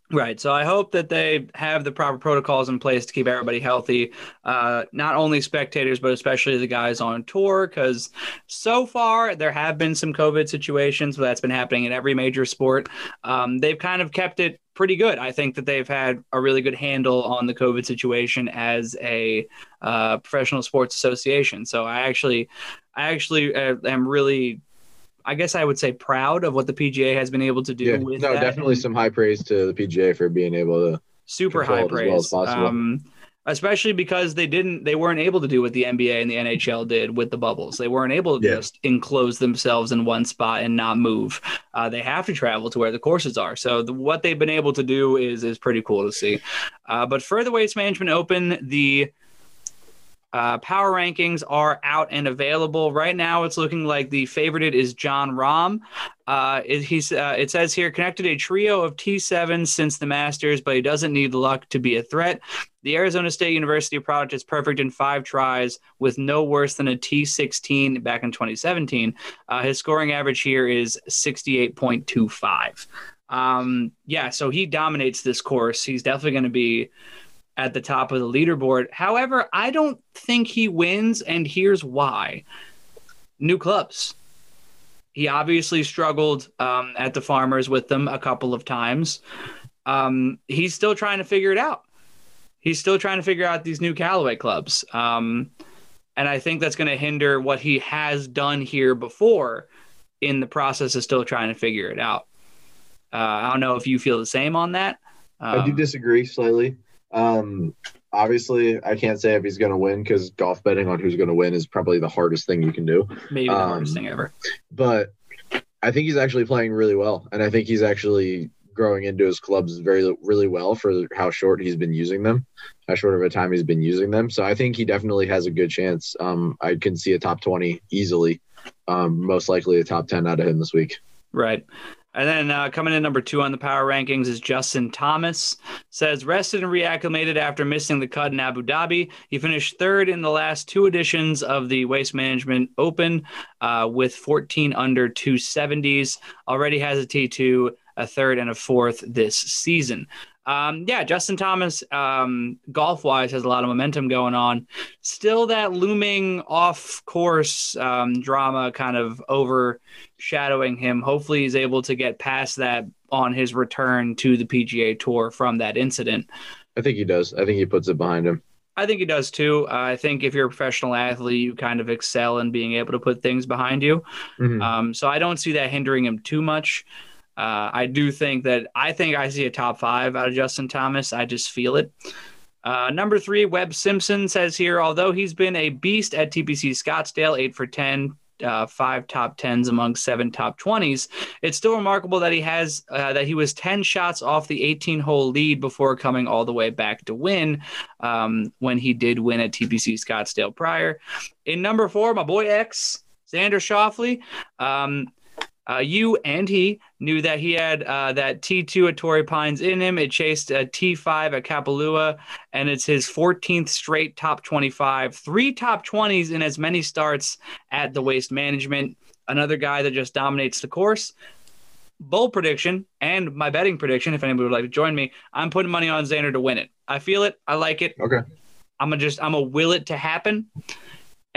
Right. So I hope that they have the proper protocols in place to keep everybody healthy. Uh, not only spectators, but especially the guys on tour, because so far there have been some COVID situations, but that's been happening in every major sport. Um, they've kind of kept it pretty good. I think that they've had a really good handle on the COVID situation as a uh, professional sports association. So I actually, I actually uh, am really. I guess I would say proud of what the PGA has been able to do Yeah, with no, that. definitely some high praise to the PGA for being able to. super high it as well praise. as possible. um, especially because they didn't, they weren't able to do what the NBA and the NHL did with the bubbles. They weren't able to Yeah. just enclose themselves in one spot and not move. Uh, they have to travel to where the courses are. So the, what they've been able to do is is pretty cool to see. Uh, but for the Waste Management Open, the uh, power rankings are out and available right now. It's looking like the favorite is Jon Rahm. Uh, it, he's uh, it says here connected a trio of T7s since the Masters, but he doesn't need luck to be a threat. The Arizona State University product is perfect in five tries with no worse than a T16 back in 2017. Uh, his scoring average here is 68.25. Um, yeah, so he dominates this course. He's definitely going to be at the top of the leaderboard. However, I don't think he wins, and here's why. New clubs. He obviously struggled um, at the Farmers with them a couple of times. Um, he's still trying to figure it out. He's still trying to figure out these new Callaway clubs. Um, and I think that's going to hinder what he has done here before in the process of still trying to figure it out. Uh, I don't know if you feel the same on that. I do Um, disagree slightly. Um, obviously, I can't say if he's going to win because golf betting on who's going to win is probably the hardest thing you can do. maybe the um, hardest thing ever. But I think he's actually playing really well, and I think he's actually growing into his clubs very really well for how short he's been using them, how short of a time he's been using them. So I think he definitely has a good chance. Um, I can see a top twenty easily, um, most likely a top ten out of him this week. Right. And then uh, coming in number two on the power rankings is Justin Thomas. Says rested and reacclimated after missing the cut in Abu Dhabi. He finished third in the last two editions of the Waste Management Open uh, with 14 under 270s. Already has a T2, a third, and a fourth this season. Um, yeah, Justin Thomas, um, golf wise, has a lot of momentum going on. Still, that looming off course um, drama kind of overshadowing him. Hopefully, he's able to get past that on his return to the PGA Tour from that incident. I think he does. I think he puts it behind him. I think he does too. Uh, I think if you're a professional athlete, you kind of excel in being able to put things behind you. Mhm. Um, so I don't see that hindering him too much. Uh, I do think that I think I see a top five out of Justin Thomas. I just feel it. Uh, number three, Webb Simpson says here, although he's been a beast at TPC Scottsdale, eight for 10, uh, five top tens among seven top 20s, it's still remarkable that he has uh, that he was 10 shots off the 18 hole lead before coming all the way back to win um, when he did win at TPC Scottsdale prior. In number four, my boy X, Xander Schauffele. Um, uh, you and he knew that he had uh, that T2 at Torrey Pines in him. It chased a T5 at Kapalua, and it's his 14th straight top 25, three top 20s in as many starts at the Waste Management. Another guy that just dominates the course. Bold prediction and my betting prediction, if anybody would like to join me, I'm putting money on Xander to win it. I feel it. I like it. Okay. I'm gonna just I'm gonna will it to happen.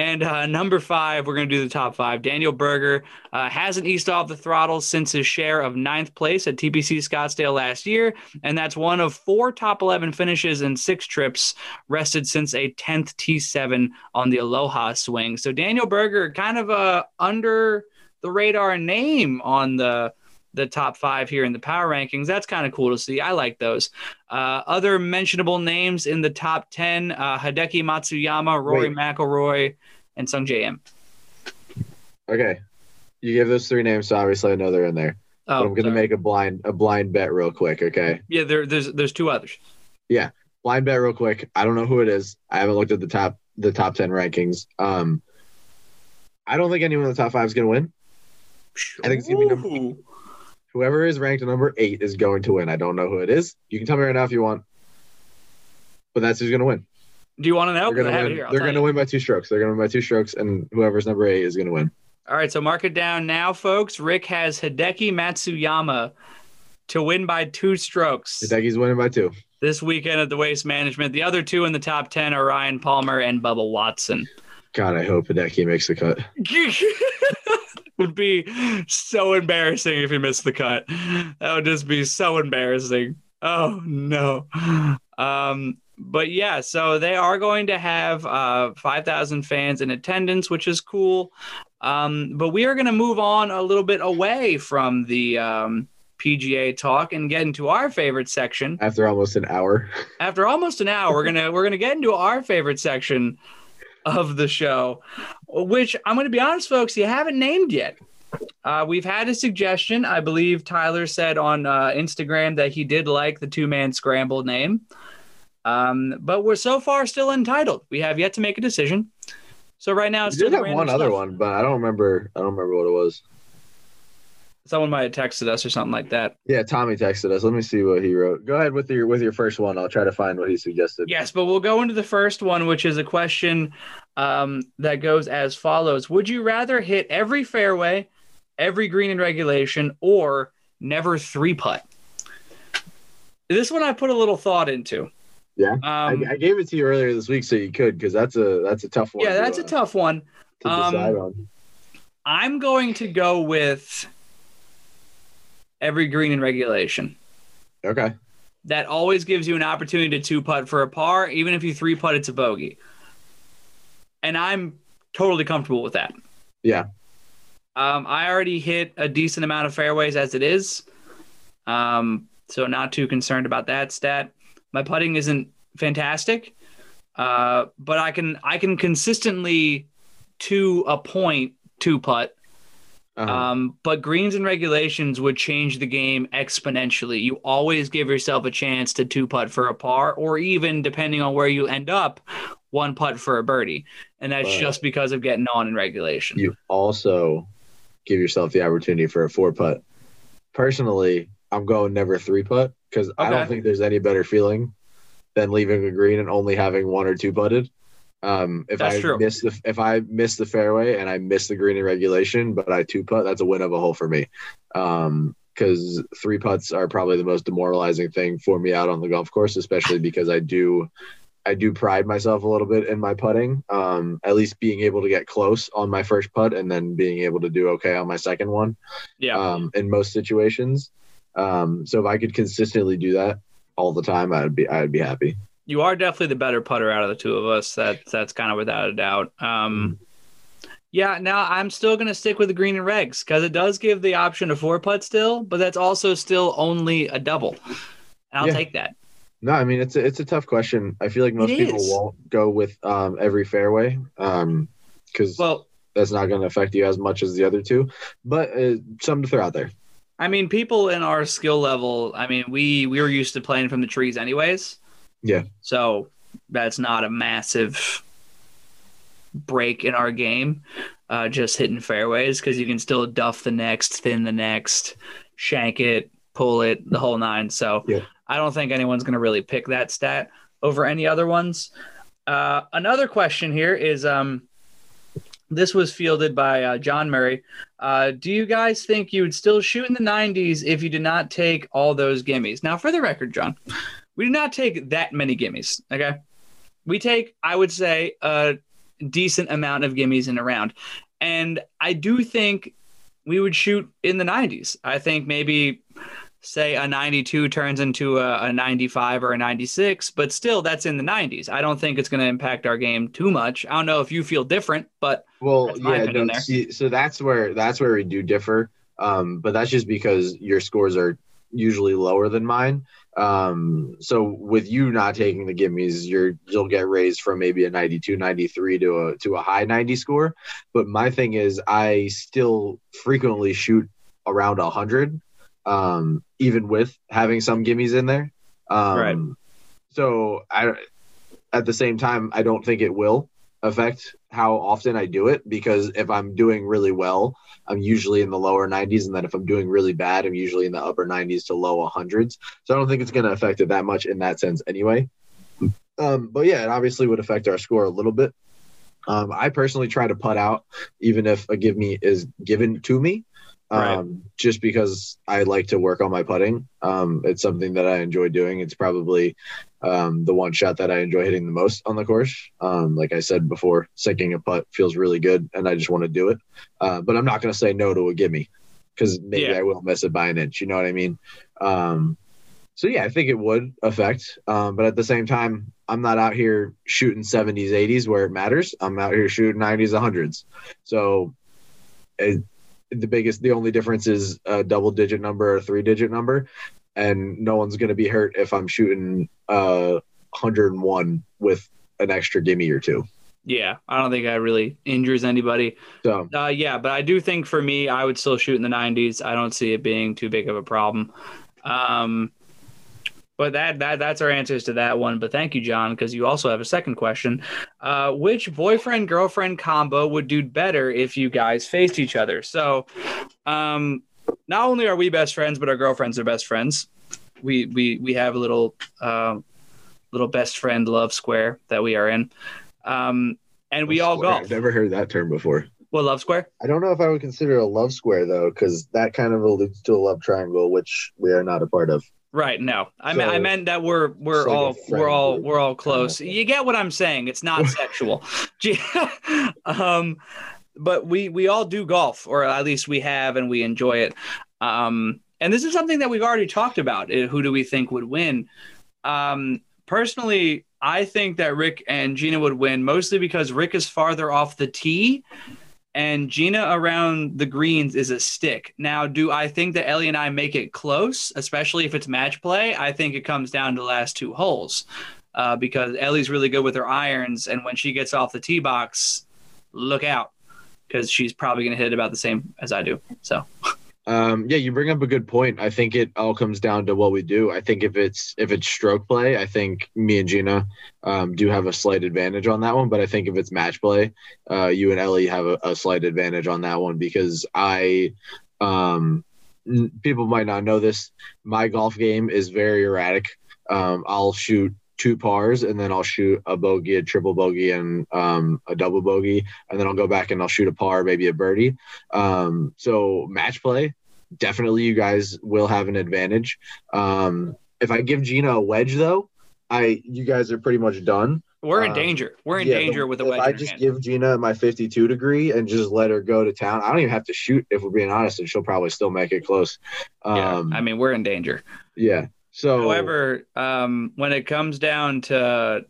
And uh, number five, we're gonna do the top five. Daniel Berger uh, hasn't eased off the throttle since his share of ninth place at TPC Scottsdale last year, and that's one of four top 11 finishes and six trips rested since a 10th T7 on the Aloha swing. So Daniel Berger, kind of a under the radar name on the the top five here in the power rankings. That's kind of cool to see. I like those. Uh, other mentionable names in the top 10 uh, Hideki Matsuyama, Rory Wait. McIlroy, and Sungjae Im. Okay. You gave those three names, so obviously I know they're in there. Oh, but I'm gonna make a blind a blind bet real quick. Okay. Yeah, there, there's there's two others. Yeah, blind bet real quick. I don't know who it is. I haven't looked at the top the top ten rankings. Um I don't think anyone in the top five is gonna win. I think it's gonna be number- Ooh. Whoever is ranked number eight is going to win. I don't know who it is. You can tell me right now if you want. But that's who's gonna win. Do you want to know? They're 'Cause I gonna have it win. They're gonna win by two strokes. They're gonna win by two strokes, and whoever's number eight is gonna win. All right, so mark it down now, folks. Ric has Hideki Matsuyama to win by two strokes Hideki's winning by two. this weekend at the Waste Management. The other two in the top 10 are Ryan Palmer and Bubba Watson. God, I hope Hideki makes the cut. would be so embarrassing if he missed the cut. That would just be so embarrassing. Oh no. Um, but yeah, so they are going to have uh, 5,000 fans in attendance, which is cool. Um, but we are going to move on a little bit away from the um, PGA talk and get into our favorite section. After almost an hour. After almost an hour, we're gonna we're gonna get into our favorite section of the show, which I'm gonna be honest, folks, you haven't named yet. Uh, we've had a suggestion. I believe Tyler said on uh, Instagram that he did like the two man scramble name. Um, but we're so far still entitled. We have yet to make a decision. So right now it's still did have one other stuff. one, but I don't remember. I don't remember what it was. Someone might have texted us or something like that. Yeah, Tommy texted us. Let me see what he wrote. Go ahead with your with your first one. I'll try to find what he suggested. Yes, but we'll go into the first one, which is a question um, that goes as follows Would you rather hit every fairway, every green in regulation, or never three putt? This one I put a little thought into. Yeah? Um, I, I gave it to you earlier this week, so you could, because that's a that's a tough one. yeah, to, that's a uh, tough one. to um, on. I'm going to go with every green in regulation. Okay. That always gives you an opportunity to two putt for a par. Even if you three putt, it's a bogey. And I'm totally comfortable with that. Yeah. Um, I already hit a decent amount of fairways as it is. Um, so not too concerned about that stat. My putting isn't fantastic. Uh, but I can I can consistently to a point two putt. Uh-huh. Um, but greens and regulations would change the game exponentially. You always give yourself a chance to two putt for a par, or even depending on where you end up, one putt for a birdie. And that's Right. just because of getting on in regulation. you also give yourself the opportunity for a four putt. Personally, I'm going never three putt because I don't think there's any better feeling than leaving a green and only having one or two putted. Um, if That's I true. miss the if I miss the fairway and I miss the green in regulation, but I two putt, that's a win of a hole for me. Um, because three putts are probably the most demoralizing thing for me out on the golf course, especially because I do I do pride myself a little bit in my putting. Um, at least being able to get close on my first putt and then being able to do okay on my second one. Yeah. Um, in most situations. Um, so if I could consistently do that all the time, I'd be I'd be happy. You are definitely the better putter out of the two of us. That that's kind of without a doubt. Um, yeah. Now I'm still gonna stick with the green and regs because it does give the option of four putt still, but that's also still only a double. And I'll Yeah. take that. No, I mean it's a, it's a tough question. I feel like most people won't go with um, every fairway because Well, that's not going to affect you as much as the other two. But uh, something to throw out there. I mean, people in our skill level. I mean, we we were used to playing from the trees, anyways. Yeah. So that's not a massive break in our game. Uh, just hitting fairways because you can still duff the next, thin the next, shank it, pull it, the whole nine. So Yeah. I don't think anyone's going to really pick that stat over any other ones. Uh, another question here is um, this was fielded by uh, John Murray. Uh, do you guys think you would still shoot in the 90s if you did not take all those gimmies? Now, for the record, John, we do not take that many gimmies. Okay. We take, I would say, a decent amount of gimmies in a round. And I do think we would shoot in the 90s. I think maybe say a 92 turns into a, a 95 or a 96, but still that's in the 90s. I don't think it's going to impact our game too much. I don't know if you feel different, but Well, yeah, opinion no, there. see, so that's where that's where we do differ. Um, but that's just because your scores are usually lower than mine. Um, so with you not taking the gimmies, you're you'll get raised from maybe a 92, 93 to a to a high 90 score. But my thing is I still frequently shoot around 100 um, even with having some gimmies in there. Um, Right. So I, at the same time, I don't think it will affect how often I do it because if I'm doing really well, I'm usually in the lower 90s, and then if I'm doing really bad, I'm usually in the upper 90s to low 100s. So I don't think it's going to affect it that much in that sense, anyway. Um, but yeah, it obviously would affect our score a little bit. Um, I personally try to putt out even if a give me is given to me, um, Right. just because I like to work on my putting. Um, it's something that I enjoy doing. It's probably um, the one shot that I enjoy hitting the most on the course. Um, like I said before, sinking a putt feels really good, and I just want to do it. Uh, but I'm not going to say no to a gimme because maybe Yeah. I will miss it by an inch. You know what I mean? Um, so yeah, I think it would affect. Um, but at the same time, I'm not out here shooting 70s, 80s where it matters. I'm out here shooting 90s, 100s. So it, the biggest, the only difference is a double digit number or a three digit number. And no one's going to be hurt if I'm shooting uh, 101 with an extra gimme or two. yeah, I don't think i really injures anybody. So Uh, yeah, but I do think for me, I would still shoot in the 90s. I don't see it being too big of a problem. Um, but that that that's our answers to that one. But thank you, John, because you also have a second question. Uh, which boyfriend girlfriend combo would do better if you guys faced each other? So, um, not only are we best friends, but our girlfriends are best friends. We we we have a little uh, little best friend love square that we are in. Um, and we all Square. golf. I've never heard that term before. Well, love square. I don't know if I would consider it a love square though, because that kind of alludes to a love triangle, which we are not a part of. Right. No, I mean I meant that we're we're like all we're all group we're all close. You get what I'm saying? It's not sexual. um, but we we all do golf, or at least we have, and we enjoy it. Um, and this is something that we've already talked about. uh, Who do we think would win? Um, personally, I think that Ric and Gina would win, mostly because Ric is farther off the tee and Gina around the greens is a stick. Now, do I think that Ellie and I make it close, especially if it's match play? I think it comes down to the last two holes uh, because Ellie's really good with her irons, and when she gets off the tee box, look out because she's probably going to hit about the same as I do. So, Um, yeah, you bring up a good point. I think it all comes down to what we do. I think if it's if it's stroke play, I think me and Gina um, do have a slight advantage on that one. But I think if it's match play, uh, you and Ellie have a, a slight advantage on that one because I, um, n- people might not know this. My golf game is very erratic. Um, I'll shoot two pars and then I'll shoot a bogey, a triple bogey, and um, a double bogey, and then I'll go back and I'll shoot a par, maybe a birdie. Um, so match play, definitely you guys will have an advantage. Um, if I give Gina a wedge though, I you guys are pretty much done. We're in Um, danger. We're in Yeah, danger with if wedge. I just hand. give Gina my 52 degree and just let her go to town, I don't even have to shoot. If we're being honest, and she'll probably still make it close. yeah, Um, I mean, we're in danger. yeah. So However, um, when it comes down to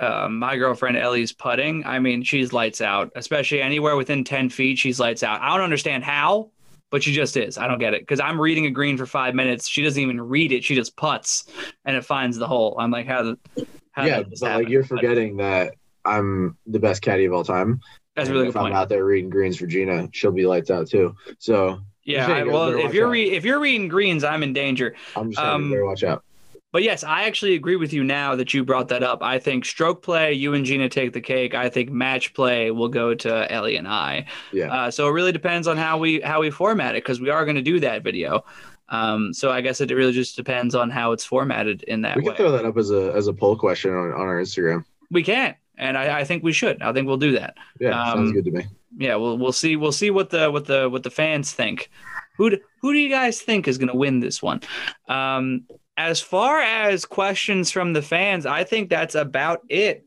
uh, my girlfriend Ellie's putting, I mean, she's lights out, especially anywhere within 10 feet, she's lights out. I don't understand how, but she just is. I don't get it because I'm reading a green for five minutes. She doesn't even read it. She just puts and it finds the hole. I'm like, how the, how yeah, but like you're forgetting that I'm the best caddy of all time. That's a And really if. I'm out there reading greens for Gina, she'll be lights out too. So Yeah, I, well, if you're re- if you're reading greens, I'm in danger. I'm just saying, Um, better watch out. But yes, I actually agree with you now that you brought that up. I think stroke play, you and Gina take the cake. I think match play will go to Ellie and I. Yeah. Uh, so it really depends on how we how we format it because we are going to do that video. Um, so I guess it really just depends on how it's formatted in that we way. can throw that up as a as a poll question on, on our Instagram. we can, and I, I think we should. I think we'll do that. Yeah, Um, sounds good to me. Yeah, we'll we'll see we'll see what the what the what the fans think. Who do, who do you guys think is going to win this one? Um, as far as questions from the fans, I think that's about it.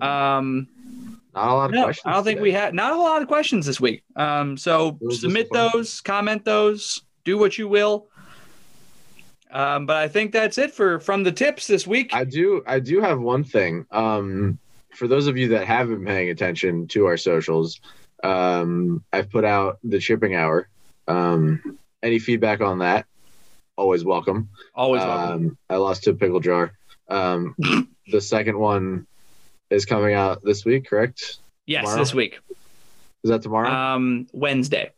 Um, Not a lot of no, questions. I don't think today. we had not a whole lot of questions this week. Um, so It was just submit those, comment those, do what you will. Um, but I think that's it for from the tips this week. I do I do have one thing. Um for those of you that have been paying attention to our socials, um I've put out the chipping hour. Um any feedback on that? Always welcome. Always welcome. Um I lost to pickle jar. Um the second one is coming out this week, correct? yes, tomorrow? this week, Is that tomorrow? um, Wednesday.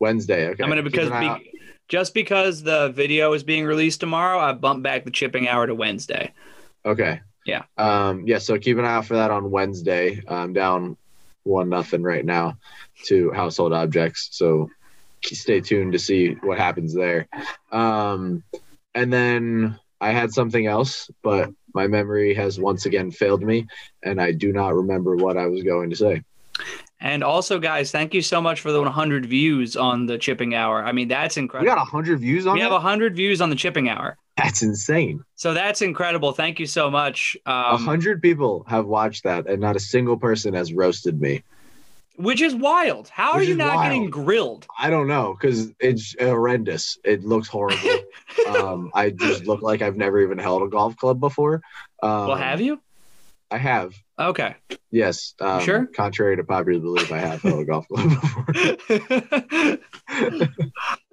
Wednesday. Okay. I'm gonna because an eye out. be, just because the video is being released tomorrow, I bumped back the chipping hour to Wednesday. Okay. Yeah. Um, yeah. So keep an eye out for that on Wednesday. I'm down one nothing right now to household objects. So stay tuned to see what happens there. Um, and then I had something else, but my memory has once again failed me, and I do not remember what I was going to say. And also, guys, thank you so much for the 100 views on the chipping hour. I mean, that's incredible. We got hundred views on We it. have 100 views on the chipping hour. That's insane. So that's incredible. Thank you so much. A Um, hundred people have watched that, and not a single person has roasted me. which is wild. How are you not wild. getting grilled? I don't know because it's horrendous. It looks horrible. um, I just look like I've never even held a golf club before. Um, well, have you? I have. Okay. Yes. Um, sure? Contrary to popular belief, I have held a golf club before.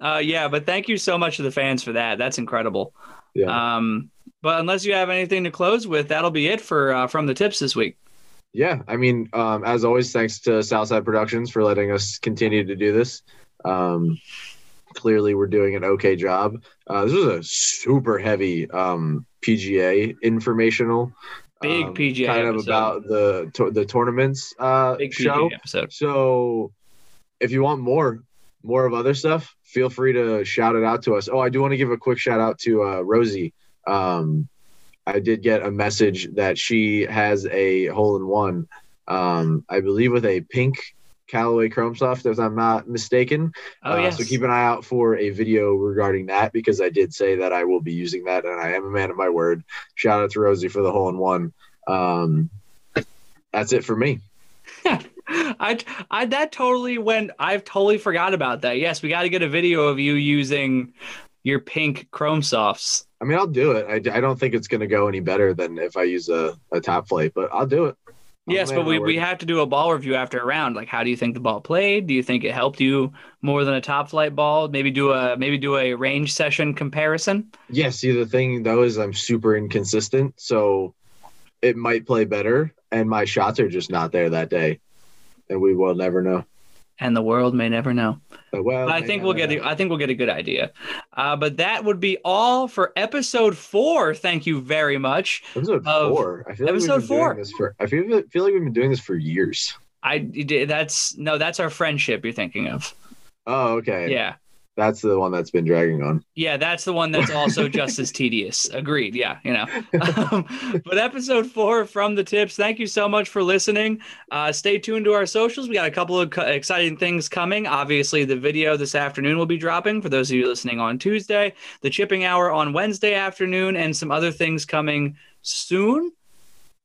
uh, yeah, but thank you so much to the fans for that. That's incredible. Yeah. Um, but unless you have anything to close with, that'll be it for uh, from the tips this week. yeah. I mean, um, as always, thanks to Southside Productions for letting us continue to do this. Um, clearly, we're doing an okay job. Uh, this was a super heavy um, PGA informational. Big um, PGA kind of episode. about the to- the tournaments uh, Big show. Episode. So if you want more more of other stuff, feel free to shout it out to us. Oh, I do want to give a quick shout out to uh, Rosie. Um, I did get a message that she has a hole in one. Um, I believe with a pink Callaway Chrome Soft, if I'm not mistaken. Oh Uh, yes. So keep an eye out for a video regarding that because I did say that I will be using that, and I am a man of my word. Shout out to Rosie for the hole in one. Um, that's it for me. I, I that totally went. I've totally forgot about that. Yes, we got to get a video of you using your pink Chrome softs. I mean, I'll do it. I, I don't think it's going to go any better than if I use a, a Top-Flite, but I'll do it. A Yes, but we, we have to do a ball review after a round. Like, how do you think the ball played? Do you think it helped you more than a Top-Flite ball? Maybe do a maybe do a range session comparison. Yeah, see, the thing though is I'm super inconsistent, so it might play better, and my shots are just not there that day, and we will never know. And the world may never know. But, well, I think we'll get. A, I think we'll get a good idea. Uh, but that would be all for episode four. Thank you very much. episode four. I feel like episode we've been four. Doing this for, I feel feel like we've been doing this for years. I that's no, that's our friendship you're thinking of. Oh, okay. Yeah. That's the one that's been dragging on. Yeah, that's the one that's also just as tedious. Agreed. Yeah, you know. Um, but episode four from the tips. Thank you so much for listening. Uh, stay tuned to our socials. We got a couple of co- exciting things coming. Obviously, the video this afternoon will be dropping for those of you listening on Tuesday. The chipping hour on Wednesday afternoon, and some other things coming soon.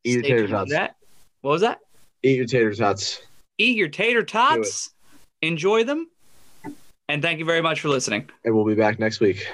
Eat your tater tots. that. What was that? Eat your tater tots. Eat your tater tots. Enjoy them. And thank you very much for listening. And we'll be back next week.